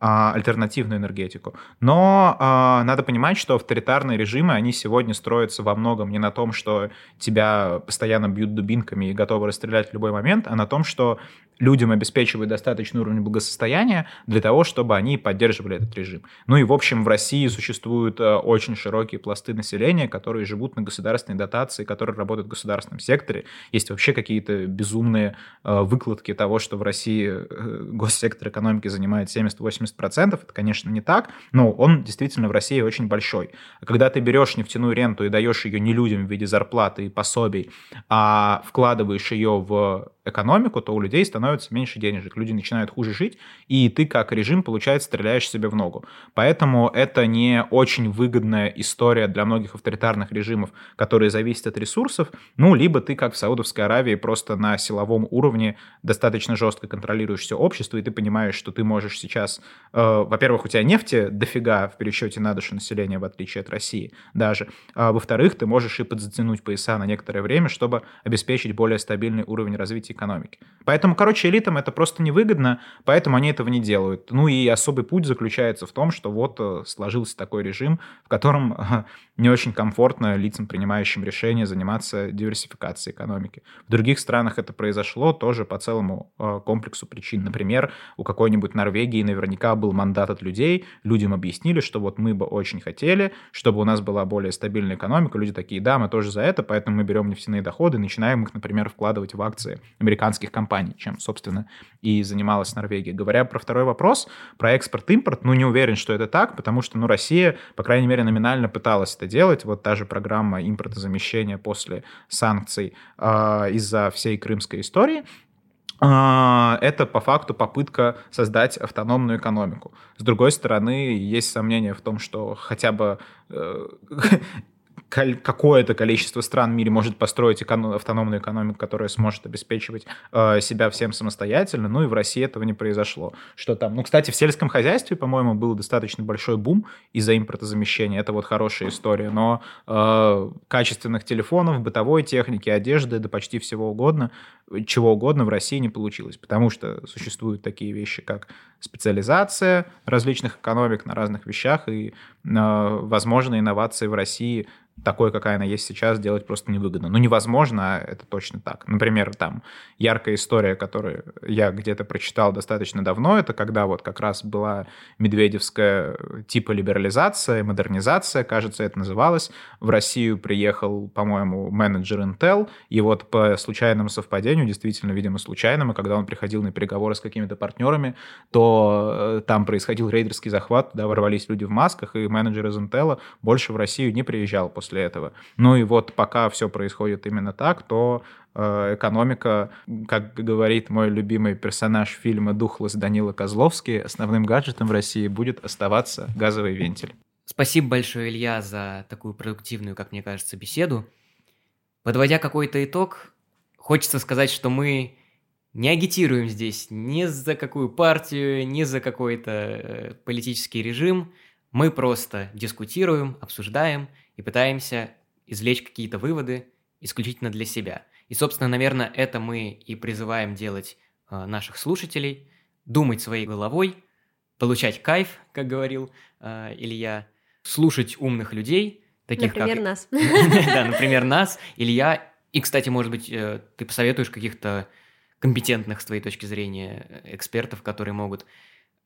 а, альтернативную энергетику. Но а, надо понимать, что авторитарные режимы, они сегодня строятся во многом не на том, что тебя постоянно бьют дубинками и готовы расстрелять в любой момент, а на том, что людям обеспечивают достаточный уровень благосостояния для того, чтобы они поддерживали этот режим. Ну и, в общем, в России существуют э, очень широкие пласты населения, которые живут на государственной дотации, которые работают в государственном секторе. Есть вообще какие-то безумные э, выкладки того, что в России э, госсектор экономики занимает 70-80%. Это, конечно, не так, но он действительно в России очень большой. Когда ты берешь нефтяную ренту и даешь ее не людям в виде зарплаты и пособий, а вкладываешь ее в экономику, то у людей становится меньше денежек, люди начинают хуже жить, и ты как режим, получается, стреляешь себе в ногу. Поэтому это не очень выгодная история для многих авторитарных режимов, которые зависят от ресурсов, ну, либо ты, как в Саудовской Аравии, просто на силовом уровне достаточно жестко контролируешь все общество, и ты понимаешь, что ты можешь сейчас, э, во-первых, у тебя нефти дофига в пересчете на душу населения, в отличие от России даже, а во-вторых, ты можешь и подзатянуть пояса на некоторое время, чтобы обеспечить более стабильный уровень развития экономики. Поэтому, короче, элитам это просто невыгодно, поэтому они этого не делают. Ну и особый путь заключается в том, что вот э, сложился такой режим, в котором *laughs* не очень комфортно лицам, принимающим решения, заниматься диверсификацией экономики. В других странах это произошло тоже по целому э, комплексу причин. Например, у какой-нибудь Норвегии наверняка был мандат от людей, людям объяснили, что вот мы бы очень хотели, чтобы у нас была более стабильная экономика. Люди такие, да, мы тоже за это, поэтому мы берем нефтяные доходы, начинаем их, например, вкладывать в акции американских компаний, чем, собственно, и занималась Норвегия. Говоря про второй вопрос, про экспорт-импорт, ну, не уверен, что это так, потому что, ну, Россия, по крайней мере, номинально пыталась это делать. Вот та же программа импортозамещения после санкций э, из-за всей крымской истории, а, это по факту попытка создать автономную экономику. С другой стороны, есть сомнения в том, что хотя бы э, *laughs* какое-то количество стран в мире может построить эко- автономную экономику, которая сможет обеспечивать э, себя всем самостоятельно, ну и в России этого не произошло. Что там? Ну, кстати, в сельском хозяйстве, по-моему, был достаточно большой бум из-за импортозамещения, это вот хорошая история, но э, качественных телефонов, бытовой техники, одежды, да почти всего угодно, чего угодно в России не получилось, потому что существуют такие вещи, как специализация различных экономик на разных вещах, и, э, возможно, инновации в России такой, какая она есть сейчас, делать просто невыгодно. Ну, невозможно, а это точно так. Например, там яркая история, которую я где-то прочитал достаточно давно, это когда вот как раз была медведевская типа либерализация, модернизация, кажется, это называлось. В Россию приехал, по-моему, менеджер Intel, и вот по случайному совпадению, действительно, видимо, случайному, когда он приходил на переговоры с какими-то партнерами, то э, там происходил рейдерский захват, да, ворвались люди в масках, и менеджер из Intel больше в Россию не приезжал после после этого. Ну и вот пока все происходит именно так, то э, экономика, как говорит мой любимый персонаж фильма «Духлess» Данила Козловский, основным гаджетом в России будет оставаться газовый вентиль. Спасибо большое, Илья, за такую продуктивную, как мне кажется, беседу. Подводя какой-то итог, хочется сказать, что мы не агитируем здесь ни за какую партию, ни за какой-то э, политический режим. Мы просто дискутируем, обсуждаем и пытаемся извлечь какие-то выводы исключительно для себя. И, собственно, наверное, это мы и призываем делать э, наших слушателей, думать своей головой, получать кайф, как говорил э, Илья, слушать умных людей, таких например, как... нас. *laughs* Да, например, нас, Илья. И, кстати, может быть, э, ты посоветуешь каких-то компетентных, с твоей точки зрения, экспертов, которые могут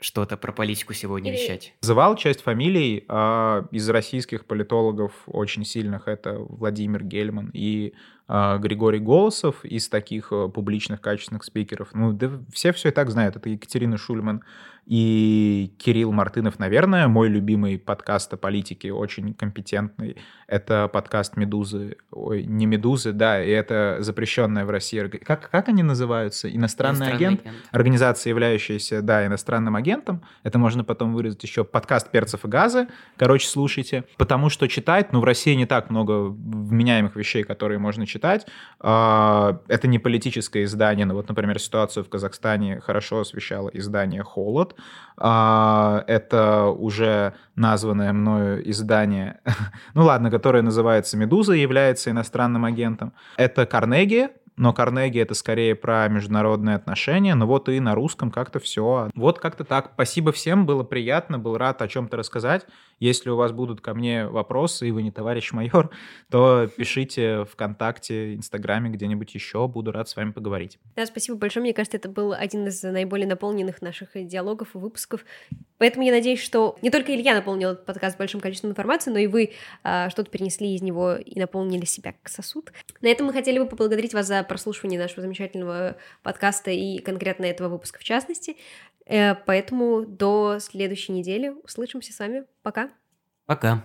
что-то про политику сегодня Или... вещать. Называл часть фамилий а, из российских политологов очень сильных. Это Владимир Гельман и а, Григорий Голосов из таких а, публичных качественных спикеров. Ну, да все все и так знают. Это Екатерина Шульман и Кирилл Мартынов, наверное, мой любимый подкаст о политике, очень компетентный. Это подкаст «Медузы». Ой, не «Медузы», да, и это запрещенная в России... Как, как они называются? Иностранный, Иностранный агент? агент. Организация, являющаяся, да, иностранным агентом. Это можно потом вырезать еще. Подкаст «Перцев и газы». Короче, слушайте. Потому что читать, ну, в России не так много вменяемых вещей, которые можно читать. А, это не политическое издание, но вот, например, ситуацию в Казахстане хорошо освещало издание «Холод». А, это уже названное мною издание, *laughs* ну ладно, которое называется «Медуза», является иностранным агентом. Это Карнеги, но Карнеги это скорее про международные отношения, но вот и на русском как-то все. Вот как-то так. Спасибо всем, было приятно, был рад о чем-то рассказать. Если у вас будут ко мне вопросы, и вы не товарищ майор, *laughs* то пишите ВКонтакте, Инстаграме, где-нибудь еще. Буду рад с вами поговорить. Да, спасибо большое. Мне кажется, это был один из наиболее наполненных наших диалогов и выпусков. Поэтому я надеюсь, что не только Илья наполнил этот подкаст большим количеством информации, но и вы а, что-то перенесли из него и наполнили себя как сосуд. На этом мы хотели бы поблагодарить вас за прослушивание нашего замечательного подкаста и конкретно этого выпуска в частности. Э, поэтому до следующей недели услышимся с вами. Пока. Пока.